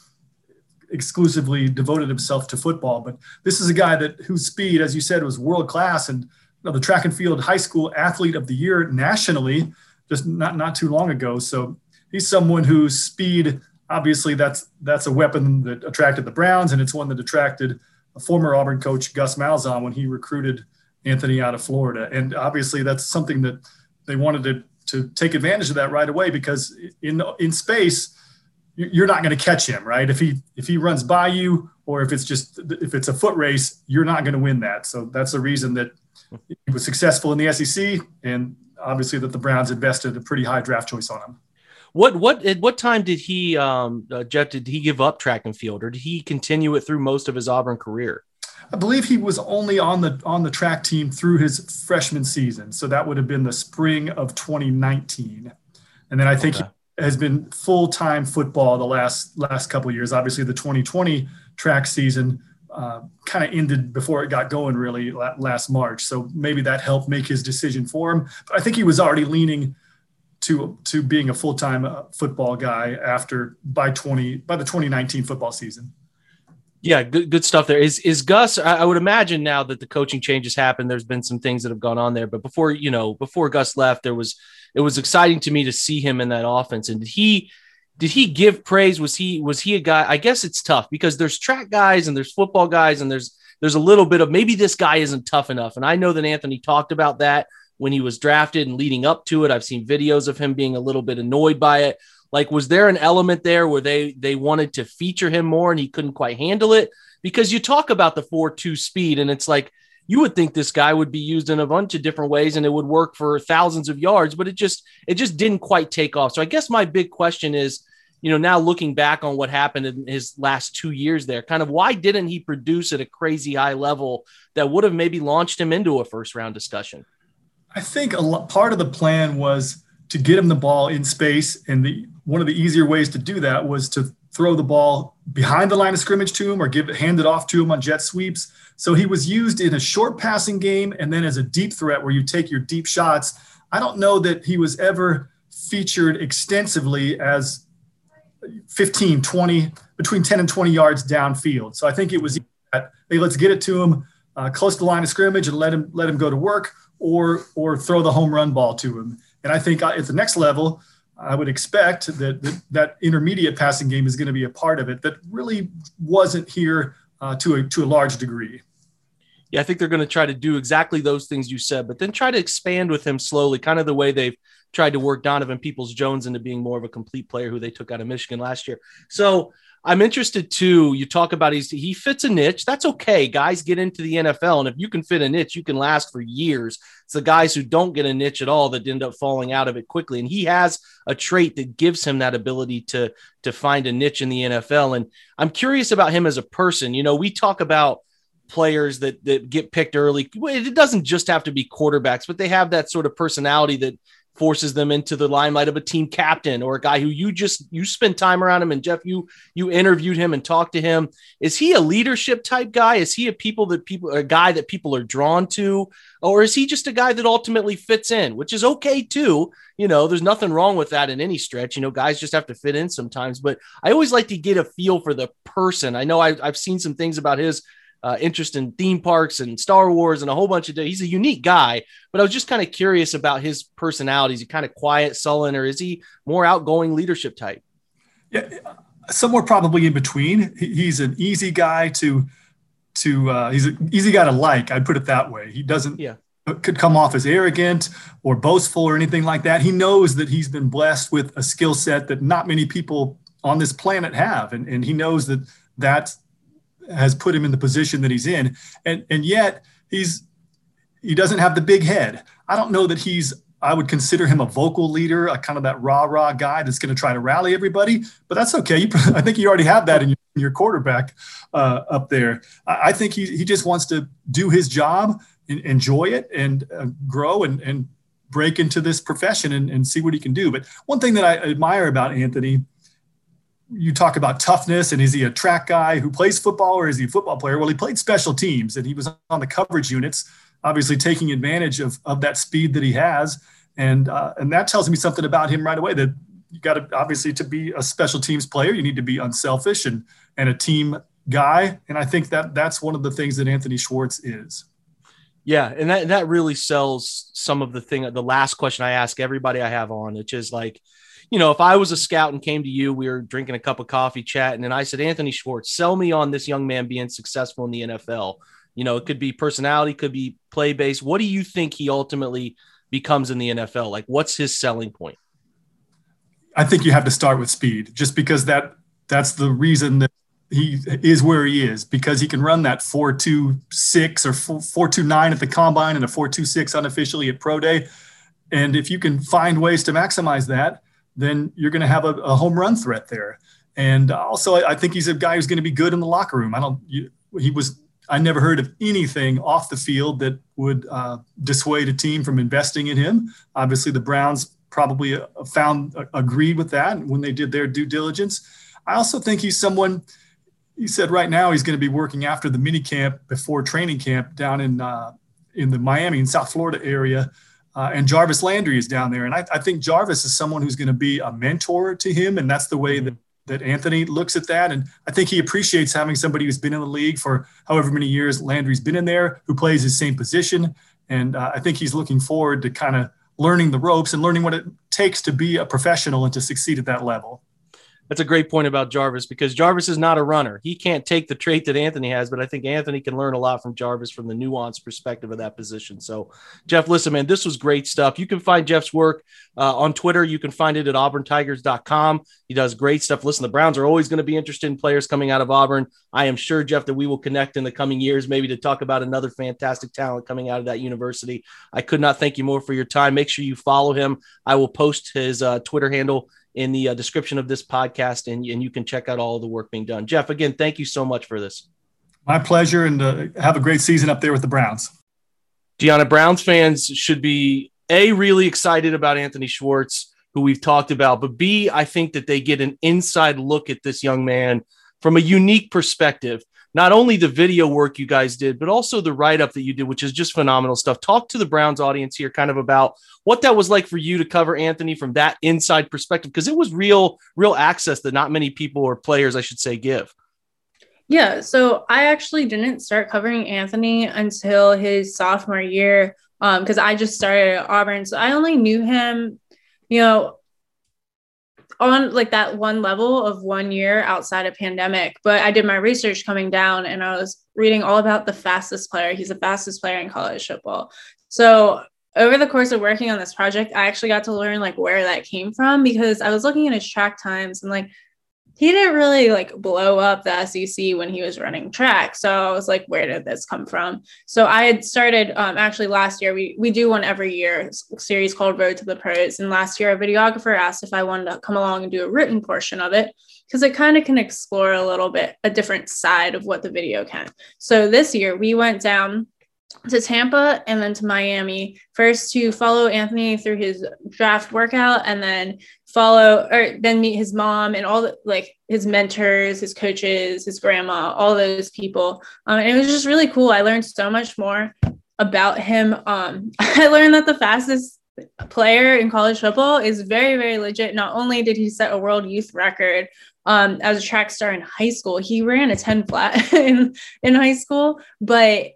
exclusively devoted himself to football. But this is a guy that whose speed, as you said, was world class and you know, the track and field high school athlete of the year nationally just not not too long ago. So he's someone whose speed, obviously, that's that's a weapon that attracted the Browns, and it's one that attracted a former Auburn coach Gus Malzahn when he recruited Anthony out of Florida. And obviously, that's something that they wanted to, to take advantage of that right away because in in space, you're not going to catch him, right? If he if he runs by you, or if it's just if it's a foot race, you're not going to win that. So that's the reason that he was successful in the SEC, and obviously that the Browns invested a pretty high draft choice on him. What what at what time did he um uh, Jeff did he give up track and field, or did he continue it through most of his Auburn career? I believe he was only on the on the track team through his freshman season, so that would have been the spring of 2019. And then I think okay. he has been full time football the last last couple years. Obviously, the 2020 track season uh, kind of ended before it got going really last March, so maybe that helped make his decision for him. But I think he was already leaning to to being a full time uh, football guy after by 20 by the 2019 football season. Yeah, good, good stuff there. Is is Gus? I, I, would imagine now that the coaching changes happened, there's been some things that have gone on there. But before you know, before Gus left, there was it was exciting to me to see him in that offense. And did he did he give praise? Was he was he a guy? I guess it's tough because there's track guys and there's football guys and there's there's a little bit of maybe this guy isn't tough enough. And I know that Anthony talked about that when he was drafted and leading up to it. I've seen videos of him being a little bit annoyed by it. Like, was there an element there where they they wanted to feature him more and he couldn't quite handle it? Because you talk about the four two speed, and it's like you would think this guy would be used in a bunch of different ways and it would work for thousands of yards, but it just it just didn't quite take off. So I guess my big question is you know, now looking back on what happened in his last two years there, kind of why didn't he produce at a crazy high level that would have maybe launched him into a first round discussion? I think a lot, part of the plan was to get him the ball in space, and the one of the easier ways to do that was to throw the ball behind the line of scrimmage to him or give it hand it off to him on jet sweeps. So he was used in a short passing game and then as a deep threat where you take your deep shots. I don't know that he was ever featured extensively as 15, 20, between 10 and 20 yards downfield. So I think it was that, hey, let's get it to him uh, close to the line of scrimmage and let him let him go to work or or throw the home run ball to him. And I think uh, at the next level, I would expect that that, that intermediate passing game is going to be a part of it that really wasn't here uh, to a to a large degree. Yeah, I think they're going to try to do exactly those things you said, but then try to expand with him slowly, kind of the way they've tried to work Donovan Peoples Jones into being more of a complete player who they took out of Michigan last year. So I'm interested too. You talk about he's he fits a niche. That's okay. Guys get into the NFL, and if you can fit a niche, you can last for years. It's the guys who don't get a niche at all that end up falling out of it quickly. And he has a trait that gives him that ability to to find a niche in the NFL. And I'm curious about him as a person. You know, we talk about players that that get picked early. It doesn't just have to be quarterbacks, but they have that sort of personality that forces them into the limelight of a team captain or a guy who you just you spend time around him and Jeff you you interviewed him and talked to him. Is he a leadership type guy? Is he a people that people a guy that people are drawn to? Or is he just a guy that ultimately fits in which is okay too. You know there's nothing wrong with that in any stretch. You know guys just have to fit in sometimes but I always like to get a feel for the person. I know I, I've seen some things about his uh, interest in theme parks and Star Wars and a whole bunch of. He's a unique guy, but I was just kind of curious about his personality. Is he kind of quiet, sullen, or is he more outgoing leadership type? Yeah, somewhere probably in between. He's an easy guy to to. Uh, he's an easy guy to like. I'd put it that way. He doesn't. Yeah. Could come off as arrogant or boastful or anything like that. He knows that he's been blessed with a skill set that not many people on this planet have, and, and he knows that that's has put him in the position that he's in, and and yet he's he doesn't have the big head. I don't know that he's. I would consider him a vocal leader, a kind of that rah rah guy that's going to try to rally everybody. But that's okay. You, [laughs] I think you already have that in your, in your quarterback uh, up there. I, I, think he he just wants to do his job, and enjoy it, and uh, grow and and break into this profession and, and see what he can do. But one thing that I admire about Anthony you talk about toughness and is he a track guy who plays football or is he a football player? Well, he played special teams and he was on the coverage units, obviously taking advantage of, of that speed that he has. And, uh, and that tells me something about him right away that you got to obviously to be a special teams player, you need to be unselfish and, and a team guy. And I think that that's one of the things that Anthony Schwartz is. Yeah, and that that really sells some of the thing. The last question I ask everybody I have on, which is like, you know, if I was a scout and came to you, we were drinking a cup of coffee, chatting, and I said, Anthony Schwartz, sell me on this young man being successful in the NFL. You know, it could be personality, could be play based. What do you think he ultimately becomes in the NFL? Like, what's his selling point? I think you have to start with speed, just because that that's the reason that he is where he is because he can run that 426 or 429 at the combine and a 426 unofficially at pro day and if you can find ways to maximize that then you're going to have a, a, home run threat there. And also, I, I think he's a guy who's going to be good in the locker room. I don't. You, he was. I never heard of anything off the field that would uh, dissuade a team from investing in him. Obviously, the Browns probably uh, found uh, agreed with that when they did their due diligence. I also think he's someone. He said right now he's going to be working after the mini camp before training camp down in uh, in the Miami and South Florida area uh, and Jarvis Landry is down there. And I, I, think Jarvis is someone who's going to be a mentor to him. And that's the way that, that Anthony looks at that. And I think he appreciates having somebody who's been in the league for however many years Landry's been in there, who plays his same position. And uh, I think he's looking forward to kind of learning the ropes and learning what it takes to be a professional and to succeed at that level that's a great point about Jarvis because Jarvis is not a runner. He can't take the trait that Anthony has, but I think Anthony can learn a lot from Jarvis from the nuanced perspective of that position. So, Jeff, listen, man, this was great stuff. You can find Jeff's work uh, on Twitter. You can find it at auburntigers.com. He does great stuff. Listen, the Browns are always going to be interested in players coming out of Auburn. I am sure, Jeff, that we will connect in the coming years, maybe to talk about another fantastic talent coming out of that university. I could not thank you more for your time. Make sure you follow him. I will post his uh, Twitter handle in the uh, description of this podcast, and, and you can check out all the work being done. Jeff, again, thank you so much for this. My pleasure, and uh, have a great season up there with the Browns. Gianna, Browns fans should be a really excited about Anthony Schwartz, who we've talked about, but B, I think that they get an inside look at this young man from a unique perspective. Not only the video work you guys did, but also the write up that you did, which is just phenomenal stuff. Talk to the Browns audience here, kind of about what that was like for you to cover Anthony from that inside perspective, because it was real, real access that not many people or players, I should say, give. Yeah, so I actually didn't start covering Anthony until his sophomore year because um, I just started at Auburn. So I only knew him, you know, on like that one level of one year outside of pandemic. But I did my research coming down and I was reading all about the fastest player. He's the fastest player in college football. So over the course of working on this project, I actually got to learn like where that came from because I was looking at his track times and like he didn't really like blow up the SEC when he was running track. So I was like, where did this come from? So I had started um, actually last year. We we do one every year series called Road to the Pros. And last year, a videographer asked if I wanted to come along and do a written portion of it because it kind of can explore a little bit a different side of what the video can. So this year we went down to Tampa and then to Miami first to follow Anthony through his draft workout and then follow or then meet his mom and all the like his mentors, his coaches, his grandma, all those people. Um, and it was just really cool. I learned so much more about him. Um, [laughs] I learned that the fastest player in college football is very, very legit. Not only did he set a world youth record um, as a track star in high school, he ran a 10 flat [laughs] in, in high school, but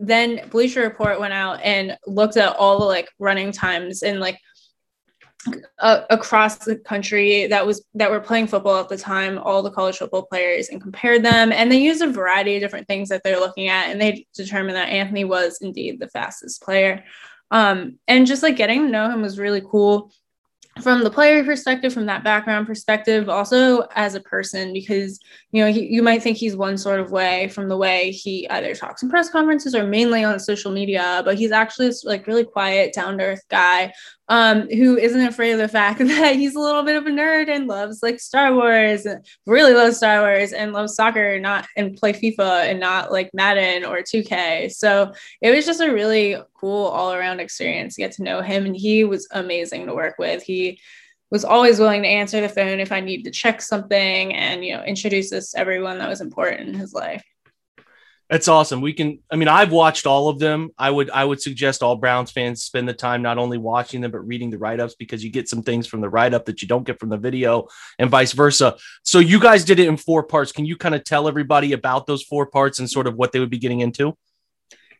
then Bleacher Report went out and looked at all the like running times and like uh, across the country that was that were playing football at the time all the college football players and compared them and they used a variety of different things that they're looking at and they determined that anthony was indeed the fastest player. Um, and just like getting to know him was really cool from the player perspective, from that background perspective, also as a person, because you know he, you might think he's one sort of way from the way he either talks in press conferences or mainly on social media, but he's actually like really quiet, down to earth guy um, who isn't afraid of the fact [laughs] that he's a little bit of a nerd and loves like Star Wars, really loves Star Wars and loves soccer, not and play FIFA and not like Madden or 2K. So it was just a really cool all around experience to get to know him. And he was amazing to work with. He was always willing to answer the phone if I needed to check something and, you know, introduce us everyone that was important in his life. That's awesome. We can. I mean, I've watched all of them. I would. I would suggest all Browns fans spend the time not only watching them but reading the write ups because you get some things from the write up that you don't get from the video, and vice versa. So you guys did it in four parts. Can you kind of tell everybody about those four parts and sort of what they would be getting into?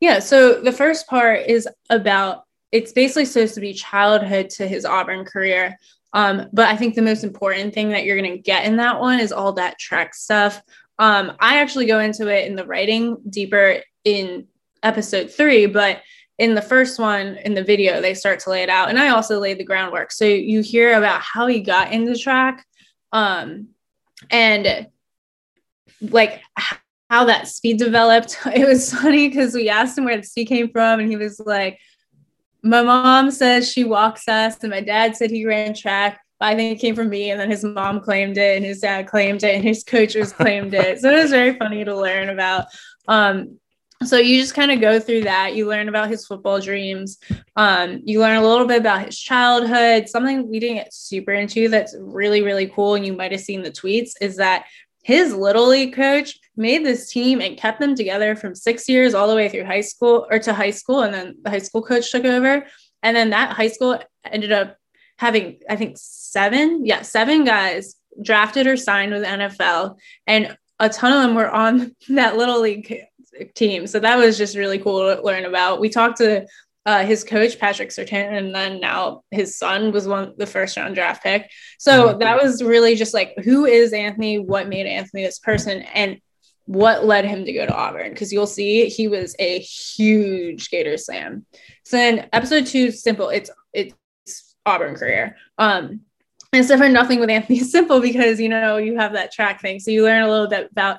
Yeah. So the first part is about. It's basically supposed to be childhood to his Auburn career. Um, but I think the most important thing that you're going to get in that one is all that track stuff. Um, I actually go into it in the writing deeper in episode three, but in the first one in the video, they start to lay it out. And I also laid the groundwork. So you hear about how he got into track um, and like how that speed developed. [laughs] It was funny because we asked him where the speed came from, and he was like, My mom says she walks us, and my dad said he ran track. I think it came from me, and then his mom claimed it, and his dad claimed it, and his coaches claimed it. So it was very funny to learn about. Um, so you just kind of go through that. You learn about his football dreams. Um, you learn a little bit about his childhood. Something we didn't get super into that's really really cool, and you might have seen the tweets is that his little league coach made this team and kept them together from six years all the way through high school or to high school, and then the high school coach took over, and then that high school ended up having I think seven, yeah, seven guys drafted or signed with NFL, and a ton of them were on [laughs] that little league team. So that was just really cool to learn about. We talked to uh, his coach Patrick Surtain, and then now his son was one the first round draft pick. So mm-hmm. that was really just like who is Anthony? What made Anthony this person? And what led him to go to Auburn? Because you'll see he was a huge Gator Slam. So then episode two, simple. It's it's Auburn career. Um, it's different nothing with Anthony [laughs] Simple because you know you have that track thing. So you learn a little bit about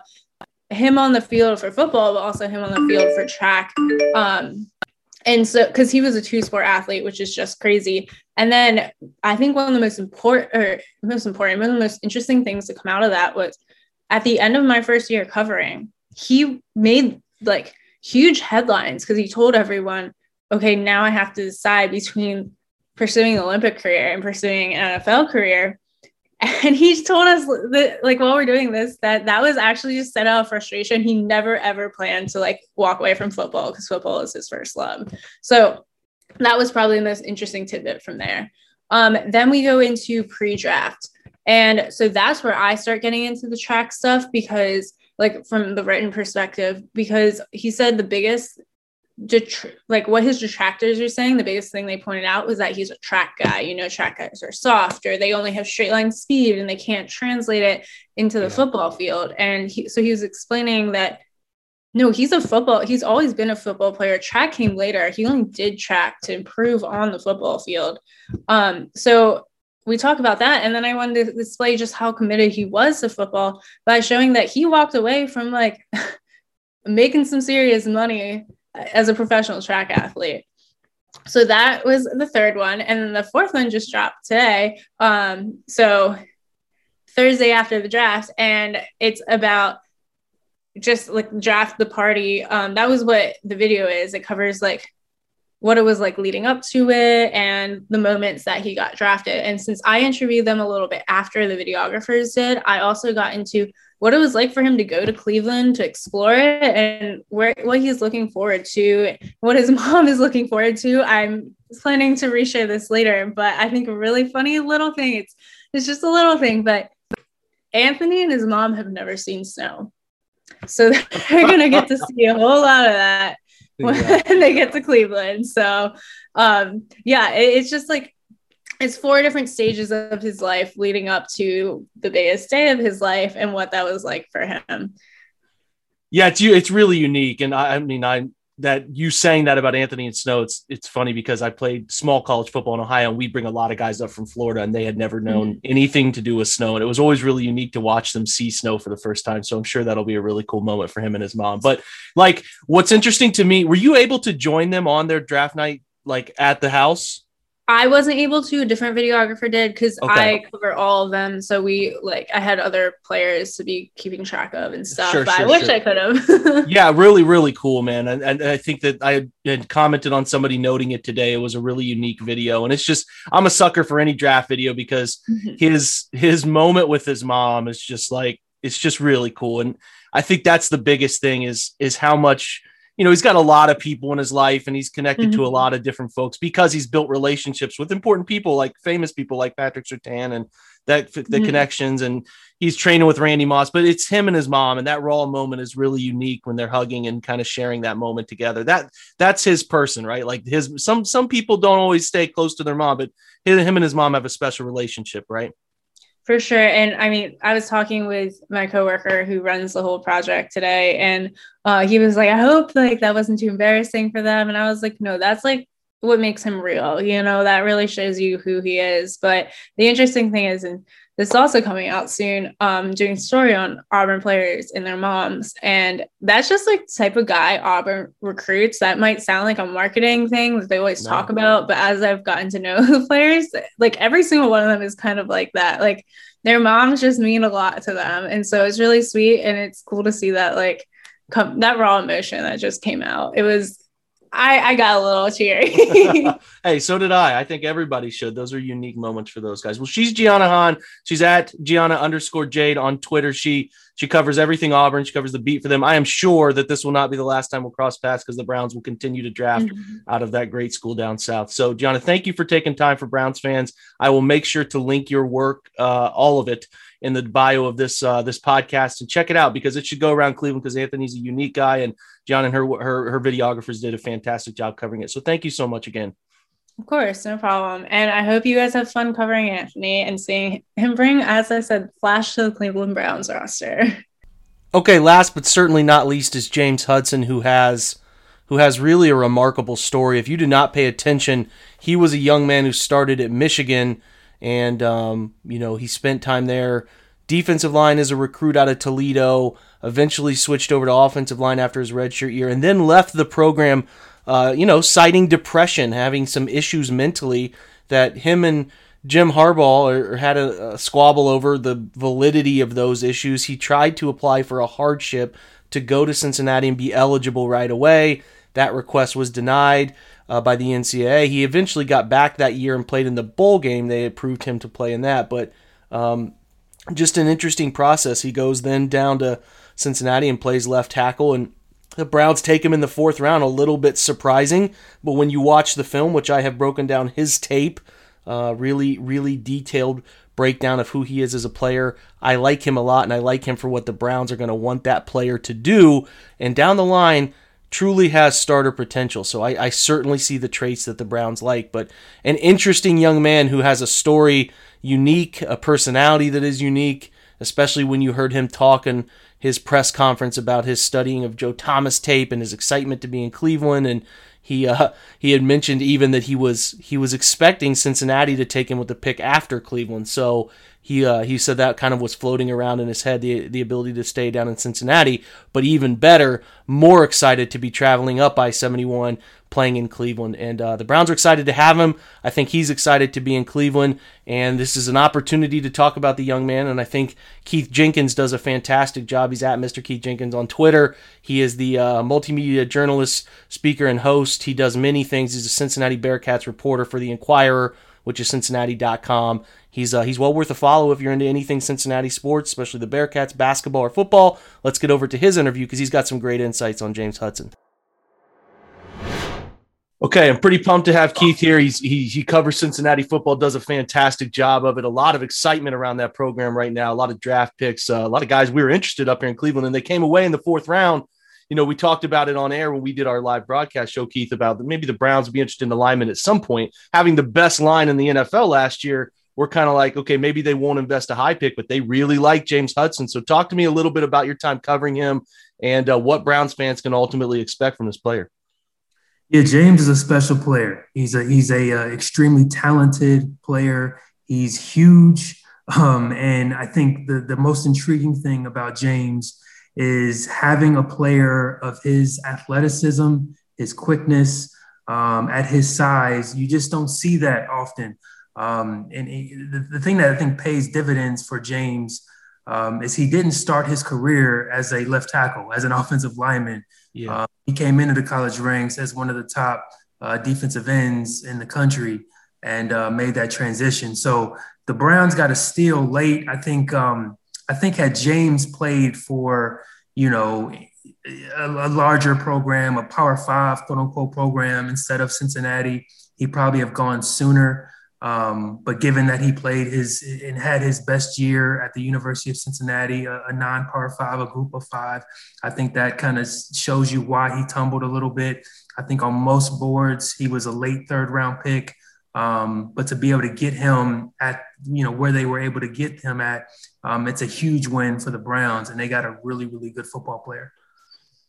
him on the field for football, but also him on the field for track. Um, and so because he was a two sport athlete which is just crazy and then i think one of the most important or most important one of the most interesting things to come out of that was at the end of my first year covering he made like huge headlines because he told everyone okay now i have to decide between pursuing an olympic career and pursuing an nfl career. And he told us that like while we're doing this that that was actually just set out of frustration. He never ever planned to like walk away from football because football is his first love. So that was probably the most interesting tidbit from there. Um, then we go into pre-draft. And so that's where i start getting into the track stuff because like from the written perspective because he said the biggest detr- like what his detractors are saying, the biggest thing they pointed out was that he's a track guy. You know, track guys are soft or they only have straight line speed and they can't translate it into the yeah. football field. And he, so he was explaining that no, he's a football. He's always been a football player. Track came later. He only did track to improve on the football field. Um, so we talk about that. And then I wanted to display just how committed he was to football by showing that he walked away from like [laughs] making some serious money as a professional track athlete. So that was the third one. And then the fourth one just dropped today. Um, so Thursday after the draft, and it's about just like draft the party. Um, that was what the video is. It covers like what it was like leading up to it and the moments that he got drafted. And since I interviewed them a little bit after the videographers did, I also got into what it was like for him to go to Cleveland to explore it and where what he's looking forward to, what his [laughs] mom is looking forward to. I'm planning to reshare this later, but I think a really funny little thing. It's it's just a little thing, but Anthony and his mom have never seen snow. So [laughs] they're [laughs] gonna get to see a whole lot of that when yeah. they get to Cleveland. So um yeah, it, it's just like it's four different stages of his life leading up to the biggest day of his life and what that was like for him. Yeah, it's it's really unique, and I, I mean, I that you saying that about Anthony and Snow, it's it's funny because I played small college football in Ohio, and we bring a lot of guys up from Florida, and they had never known mm-hmm. anything to do with snow, and it was always really unique to watch them see snow for the first time. So I'm sure that'll be a really cool moment for him and his mom. But like, what's interesting to me, were you able to join them on their draft night, like at the house? I wasn't able to. A different videographer did because okay. I cover all of them. So we like I had other players to be keeping track of and stuff. Sure, sure, I wish sure. I could have. [laughs] yeah, really, really cool, man. And, and I think that I had commented on somebody noting it today. It was a really unique video, and it's just I'm a sucker for any draft video because mm-hmm. his his moment with his mom is just like it's just really cool. And I think that's the biggest thing is is how much you know, he's got a lot of people in his life and he's connected mm-hmm. to a mm-hmm. lot of different folks because he's built relationships with important people like famous people like Patrick Surtain and that the mm-hmm. connections and he's training with Randy Moss, but it's him and his mom. And that raw moment is really unique when they're hugging and kind of sharing that moment together. That that's his person, right? Like his some some people don't always stay close to their mom, but him and his mom have a special relationship, right? For sure. And I mean, I was talking with my coworker who runs the whole project today, and uh, he was like, I hope like that wasn't too embarrassing for them. And I was like, no, that's like what makes him real. You know, that really shows you who he is. But the interesting thing is, and this is also coming out soon um doing story on auburn players and their moms. And that's just like type of guy auburn recruits. That might sound like a marketing thing that they always no. talk about but as i've gotten to know [laughs] the players like every single one of them is kind of like that. Like their moms just mean a lot to them. And so it's really sweet and it's cool to see that like come that raw emotion that just came out. It was I, I got a little teary. [laughs] hey, so did I. I think everybody should. Those are unique moments for those guys. Well, she's Gianna Hahn. She's at Gianna underscore Jade on Twitter. She she covers everything Auburn. She covers the beat for them. I am sure that this will not be the last time we'll cross paths because the Browns will continue to draft mm-hmm. out of that great school down south. So, Gianna, thank you for taking time for Browns fans. I will make sure to link your work, uh, all of it, in the bio of this uh, this podcast and check it out because it should go around Cleveland because Anthony's a unique guy and John and her her her videographers did a fantastic job covering it. So thank you so much again. Of course, no problem. And I hope you guys have fun covering Anthony and seeing him bring, as I said, flash to the Cleveland Browns roster. [laughs] Okay, last but certainly not least is James Hudson, who has who has really a remarkable story. If you do not pay attention, he was a young man who started at Michigan and um, you know he spent time there. Defensive line as a recruit out of Toledo. Eventually switched over to offensive line after his redshirt year, and then left the program uh, you know, citing depression, having some issues mentally that him and Jim Harbaugh had a, a, squabble over the validity of those issues. He tried to apply for a hardship to go to Cincinnati and be eligible right away. That request was denied uh, by the NCAA. He eventually got back that year and played in the bowl game. They approved him to play in that, but um, just an interesting process. He goes then down to Cincinnati and plays left tackle, and the Browns take him in the fourth round. A little bit surprising, but when you watch the film, which I have broken down his tape, uh, really, really detailed breakdown of who he is as a player. I like him a lot, and I like him for what the Browns are going to want that player to do. And down the line, truly has starter potential. So I, I, certainly see the traits that the Browns like. But an interesting young man who has a story unique, a personality that is unique, especially when you heard him talk in his press conference about his studying of Joe Thomas tape and his excitement to be in Cleveland and he uh, [laughs] he had mentioned even that he was he was expecting Cincinnati to take him with the pick after Cleveland. So he uh, he said that kind of was floating around in his head the the ability to stay down in Cincinnati, but even better, more excited to be traveling up I seventy one, playing in Cleveland, and uh, the Browns are excited to have him. I think he's excited to be in Cleveland, and this is an opportunity to talk about the young man. And I think Keith Jenkins does a fantastic job. He's at Mr. Keith Jenkins on Twitter. He is the uh, multimedia journalist, speaker, and host. He does many things. He's a Cincinnati Bearcats reporter for the Enquirer which is Cincinnati.com. He's uh, he's well worth a follow if you're into anything Cincinnati sports, especially the Bearcats, basketball or football. Let's get over to his interview because he's got some great insights on James Hudson. Okay, I'm pretty pumped to have Keith here. He's he he covers Cincinnati football, does a fantastic job of it. A lot of excitement around that program right now. A lot of draft picks, uh, a lot of guys we were interested up here in Cleveland, and they came away in the fourth round. You know, we talked about it on air when we did our live broadcast show, Keith, about maybe the Browns would be interested in lineman at some point. Having the best line in the NFL last year, we're kind of like, okay, maybe they won't invest a high pick, but they really like James Hudson. So talk to me a little bit about your time covering him and uh, what Browns fans can ultimately expect from this player. Yeah, James is a special player. He's a he's a uh, extremely talented player. He's huge, um, and I think the the most intriguing thing about James is having a player of his athleticism, his quickness, um, at his size. You just don't see that often. Um, and the, the, thing that I think pays dividends for James um, is he didn't start his career as a left tackle, as an [laughs] offensive lineman. Yeah. Uh, he came into the college ranks as one of the top uh, defensive ends in the country and uh, made that transition. So the Browns got a steal late. I think um, I think had James played for you know a, a larger program, a Power Five quote unquote program instead of Cincinnati, he probably have gone sooner. Um, but given that he played his and had his best year at the University of Cincinnati, a, a non Power Five, a Group of Five, I think that kind of shows you why he tumbled a little bit. I think on most boards he was a late third round pick, um, but to be able to get him at you know where they were able to get him at, um, it's a huge win for the Browns, and they got a really really good football player.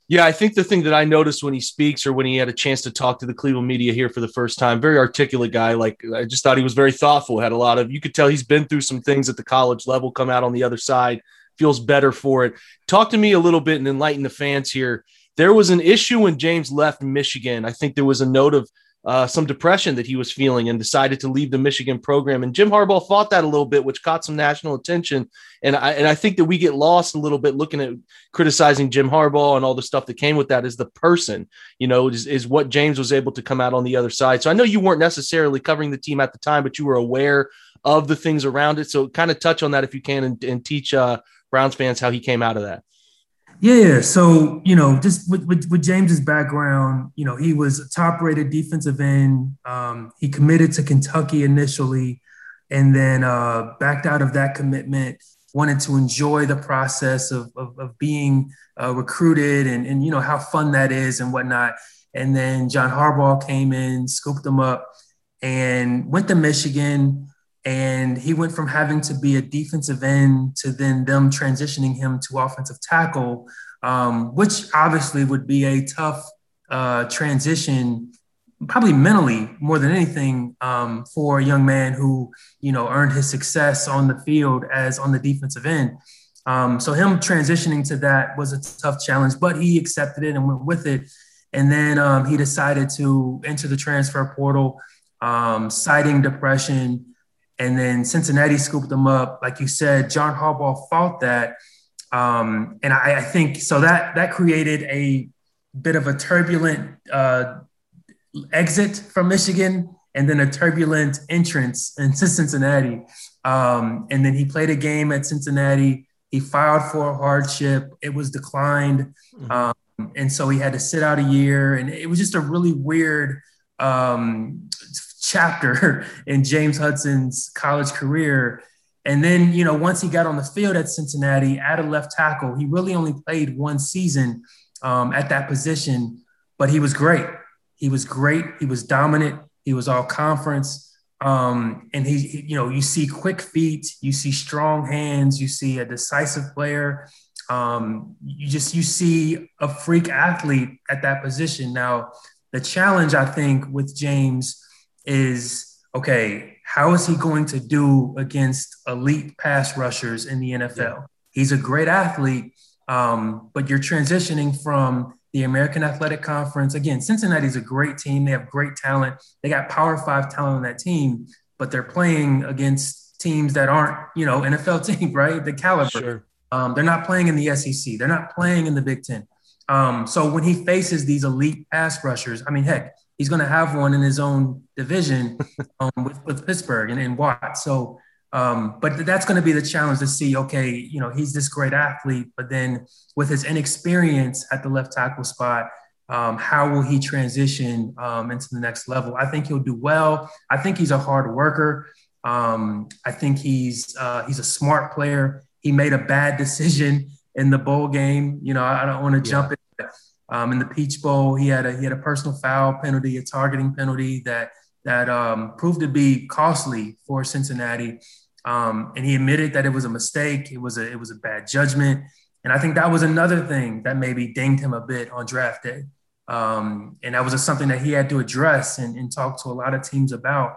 Yeah, I think the thing that I noticed when he speaks or when he had a chance to talk to the Cleveland media here for the first time, very articulate guy. Like I just thought he was very thoughtful, had a lot of, you could tell he's been through some things at the college level, come out on the other side, feels better for it. Talk to me a little bit and enlighten the fans here. There was an issue when James left Michigan. I think there was a note of uh, some depression that he was feeling and decided to leave the Michigan program. And Jim Harbaugh fought that a little bit, which caught some national attention. And I, and I think that we get lost a little bit looking at criticizing Jim Harbaugh and all the stuff that came with that as the person, you know, is, is what James was able to come out on the other side. So I know you weren't necessarily covering the team at the time, but you were aware of the things around it. So kind of touch on that if you can and, and teach uh, Browns fans how he came out of that. Yeah, so you know, just with, with, with, James's background, you know, he was a top-rated defensive end. Um, he committed to Kentucky initially, and then uh, backed out of that commitment. Wanted to enjoy the process of of, of being uh, recruited, and and you know how fun that is and whatnot. And then John Harbaugh came in, scooped him up, and went to Michigan. And he went from having to be a defensive end to then them transitioning him to offensive tackle, um, which obviously would be a tough uh, transition, probably mentally more than anything, um, for a young man who you know earned his success on the field as on the defensive end. Um, so him transitioning to that was a tough challenge, but he accepted it and went with it. And then um, he decided to enter the transfer portal, um, citing depression. And then Cincinnati scooped them up. Like you said, John Harbaugh fought that. Um, and I, I, think so that that created a bit of a turbulent uh, exit from Michigan and then a turbulent entrance [laughs] into Cincinnati. Um, and then he played a game at Cincinnati. He filed for a hardship. It was declined. Mm-hmm. Um, and so he had to sit out a year. And it was just a really weird um, chapter [laughs] in James Hudson's college career. And then, you know, once he got on the field at Cincinnati at a left tackle, he really only played one season um, at that position, but he was great. He was great. He was dominant. He was all conference. Um, and he, he, you know, you see quick feet, you see strong hands, you see a decisive player. Um, you just you see a freak athlete at that position. Now, the challenge I think with James is okay, how is he going to do against elite pass rushers in the NFL? Yeah. He's a great athlete, um, but you're transitioning from the American Athletic Conference. Again, Cincinnati's a great team. They have great talent. They got Power Five talent on that team, but they're playing against teams that aren't, you know, NFL [laughs] team, right? The caliber. Sure. Um, they're not playing in the SEC. They're not playing in the Big Ten. Um, so when he faces these elite pass rushers, I mean, heck, he's going to have one in his own division [laughs] um, with, with, Pittsburgh and, and Watt. So, um, but that's going to be the challenge to see. Okay, you know, he's this great athlete, but then with his inexperience at the left tackle spot, um, how will he transition um, into the next level? I think he'll do well. I think he's a hard worker. Um, I think he's uh, he's a smart player. He made a bad [laughs] decision in the bowl game. You know, I don't want to yeah. jump. Um, in the Peach Bowl, he had a he had a personal foul penalty, a targeting penalty that that um, proved to be costly for Cincinnati. Um, and he admitted that it was a mistake. It was a it was a bad judgment. And I think that was another thing that maybe dinged him a bit on draft day. Um, and that was something that he had to address and, and talk to a lot of teams about.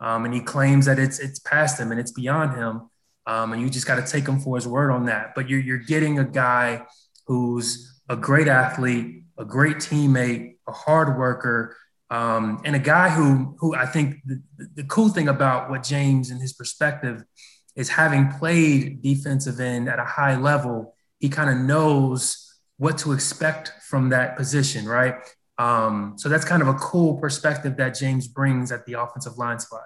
Um, and he claims that it's it's past him and it's beyond him. Um, and you just got to take him for his word on that. But you're, you're getting a guy who's a great athlete, a great teammate, a hard worker, um, and a guy who, who I think the, the cool thing about what James and his perspective is having played defensive end at a high level, he kind of knows what to expect from that position, right? Um, so that's kind of a cool perspective that James brings at the offensive line spot.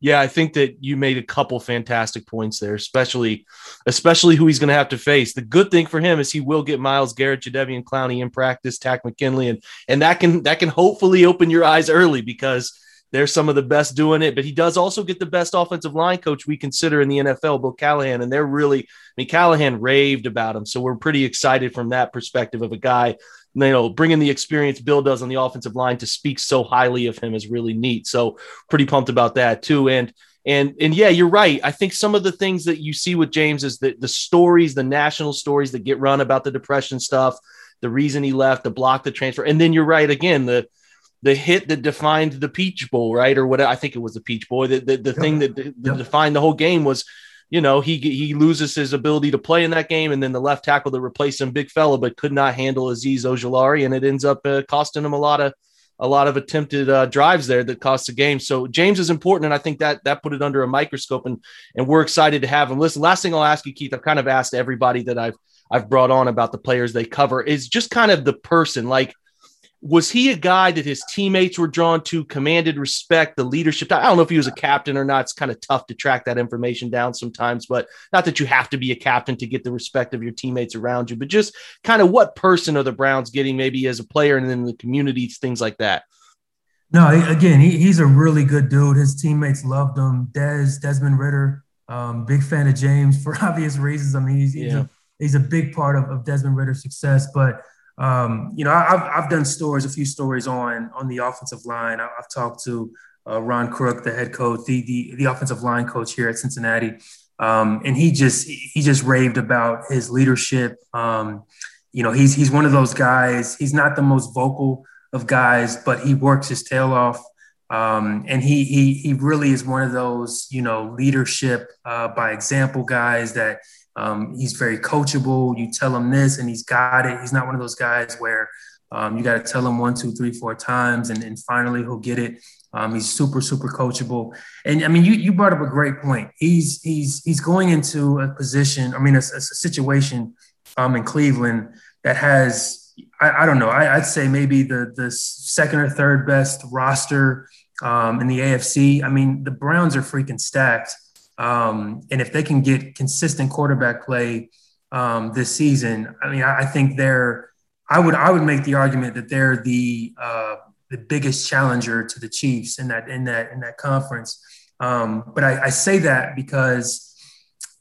Yeah, I think that you made a couple fantastic points there, especially especially who he's going to have to face. The good thing for him is he will get Myles Garrett, Jadeveon Clowney in practice, Takk McKinley, and and that can that can hopefully open your eyes early because they're some of the best doing it. But he does also get the best offensive line coach we consider in the NFL, Bill Callahan, and they're really I mean Callahan raved about him, so we're pretty excited from that perspective of a guy you know, bringing the experience Bill does on the offensive line to speak so highly of him is really neat. So pretty pumped about that too. And and and yeah, you're right. I think some of the things that you see with James is that the stories, the national stories that get run about the depression stuff, the reason he left, the block, the transfer, and then you're right again. The the hit that defined the Peach Bowl, right, or what I think it was the Peach Bowl. The the, the yep. thing that, that yep. defined the whole game was you know, he he loses his ability to play in that game, and then the left tackle to replace him, big fella, but could not handle Azeez Ojulari, and it ends up uh, costing him a lot of a lot of attempted uh, drives there that cost the game. So James is important, and I think that that put it under a microscope, and and we're excited to have him. Listen, last thing I'll ask you, Keith, I've kind of asked everybody that I've I've brought on about the players they cover is just kind of the person, like was he a guy that his teammates were drawn to, commanded respect, the leadership? I don't know if he was a captain or not. It's kind of tough to track that information down sometimes, but not that you have to be a captain to get the respect of your teammates around you, but just kind of what person are the Browns getting maybe as a player and then the communities, things like that. No, again, he, he's a really good dude. His teammates loved him. Des, Desmond Ridder, um, big fan of James for [laughs] obvious reasons. I mean, he's, he's, yeah. a, he's a big part of, of Desmond Ridder's success, but – um, you know, I've, I've done stories, a few stories on on the offensive line. I, have talked to uh, Ron Crook, the head coach, the, the the offensive line coach here at Cincinnati, um, and he just he just raved about his leadership. Um, you know, he's he's one of those guys. He's not the most vocal of guys, but he works his tail off. Um, and he, he he really is one of those you know leadership uh, by example guys that um, he's very coachable. You tell him this, and he's got it. He's not one of those guys where Um, you got to tell him one, two, three, four times, and, and finally he'll get it. Um, he's super, super coachable. And I mean, you you brought up a great point. He's he's he's going into a position. I mean, a, a situation um, in Cleveland that has I, I don't know. I, would say maybe the the second or third best roster um, in the AFC. I mean, the Browns are freaking stacked. Um, and if they can get consistent quarterback play um, this season, I mean, I, I, think they're. I would I would make the argument that they're the uh, the biggest challenger to the Chiefs in that in that in that conference. Um, but I, I say that because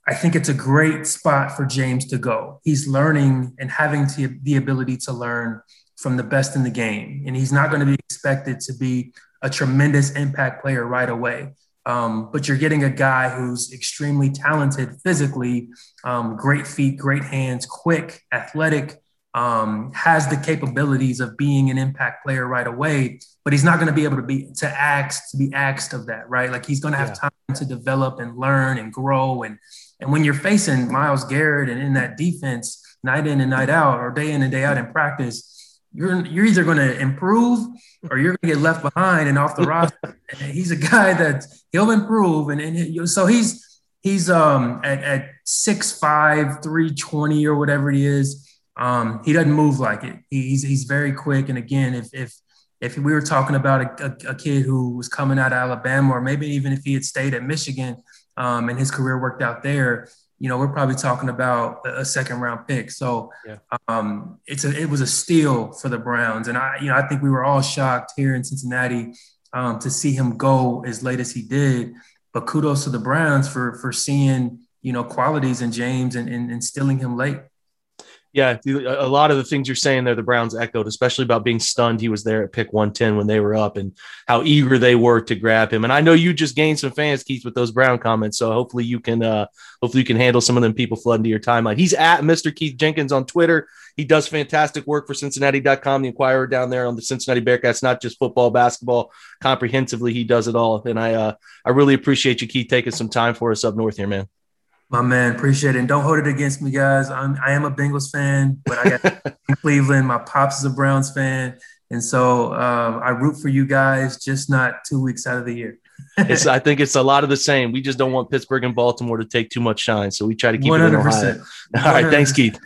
I think it's a great spot for James to go. He's learning and having to, the ability to learn from the best in the game, and he's not going to be expected to be a tremendous impact player right away. Um, but you're getting a guy who's extremely talented physically, um, great feet, great hands, quick, athletic, um, has the capabilities of being an impact player right away. But he's not going to be able to be to ask to be asked of that, right? Like he's going to have yeah. time to develop and learn and grow. And and when you're facing Myles Garrett and in that defense night in and night out, or day in and day out in practice, you're you're either going to improve or you're going to get left behind and off the [laughs] roster. And he's a guy that he'll improve, and, and so he's he's um at at six five three twenty or whatever he is. Um, he doesn't move like it. He's he's very quick, and again, if if if we were talking about a, a, a kid who was coming out of Alabama, or maybe even if he had stayed at Michigan um, and his career worked out there, you know, we're probably talking about a second round pick. So yeah. um, it's a, it was a steal for the Browns. And I, you know, I think we were all shocked here in Cincinnati um, to see him go as late as he did. But kudos to the Browns for, for seeing, you know, qualities in James and, and, and stealing him late yeah, a lot of the things you're saying there, the Browns echoed, especially about being stunned. He was there at pick 110 when they were up and how eager they were to grab him. And I know you just gained some fans, Keith, with those Brown comments. So hopefully you can, uh, hopefully you can handle some of them people flooding to your timeline. He's at Mr. Keith Jenkins on Twitter. He does fantastic work for Cincinnati.com, the Enquirer down there on the Cincinnati Bearcats, not just football, basketball, comprehensively. He does it all. And I, uh, I really appreciate you, Keith, taking some time for us up north here, man. My man, appreciate it. And don't hold it against me, guys. I'm I am a Bengals fan, but I got [laughs] Cleveland. My pops is a Browns fan, and so um, I root for you guys, just not two weeks out of the year. it's, [laughs] I think it's a lot of the same. We just don't want Pittsburgh and Baltimore to take too much shine, so we try to keep 100%. it in Ohio. All right, thanks, Keith.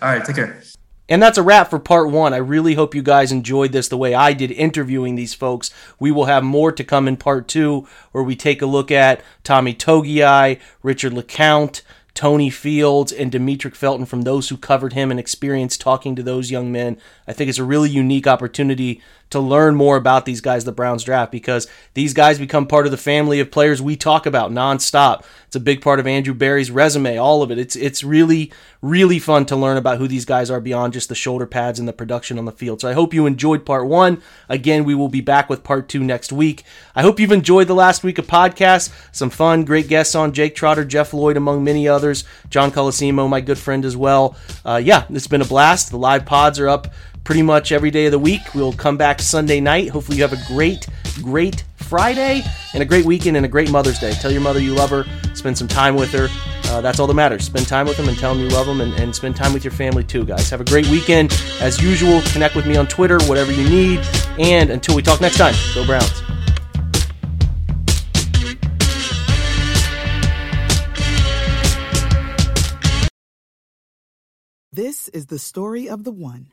All right, take care. And that's a wrap for part one. I really hope you guys enjoyed this the way I did interviewing these folks. We will have more to come in part two, where we take a look at Tommy Togiai, Richard LeCounte, Tony Fields, and Demetric Felton from those who covered him and experienced talking to those young men. I think it's a really unique opportunity to learn more about these guys the Browns draft because these guys become part of the family of players we talk about nonstop. It's a big part of Andrew Berry's resume, all of it. It's it's really really fun to learn about who these guys are beyond just the shoulder pads and the production on the field. So I hope you enjoyed part 1. Again, we will be back with part 2 next week. I hope you've enjoyed the last week of podcasts. Some fun, great guests on Jake Trotter, Jeff Lloyd among many others, John Colosimo, my good friend as well. Uh, yeah, it's been a blast. The live pods are up pretty much every day of the week. We'll come back Sunday night. Hopefully, you have a great, great Friday and a great weekend and a great Mother's Day. Tell your mother you love her, spend some time with her. Uh, that's all that matters. Spend time with them and tell them you love them and, and spend time with your family too, guys. Have a great weekend. As usual, connect with me on Twitter, whatever you need. And until we talk next time, go Browns. This is the story of the one.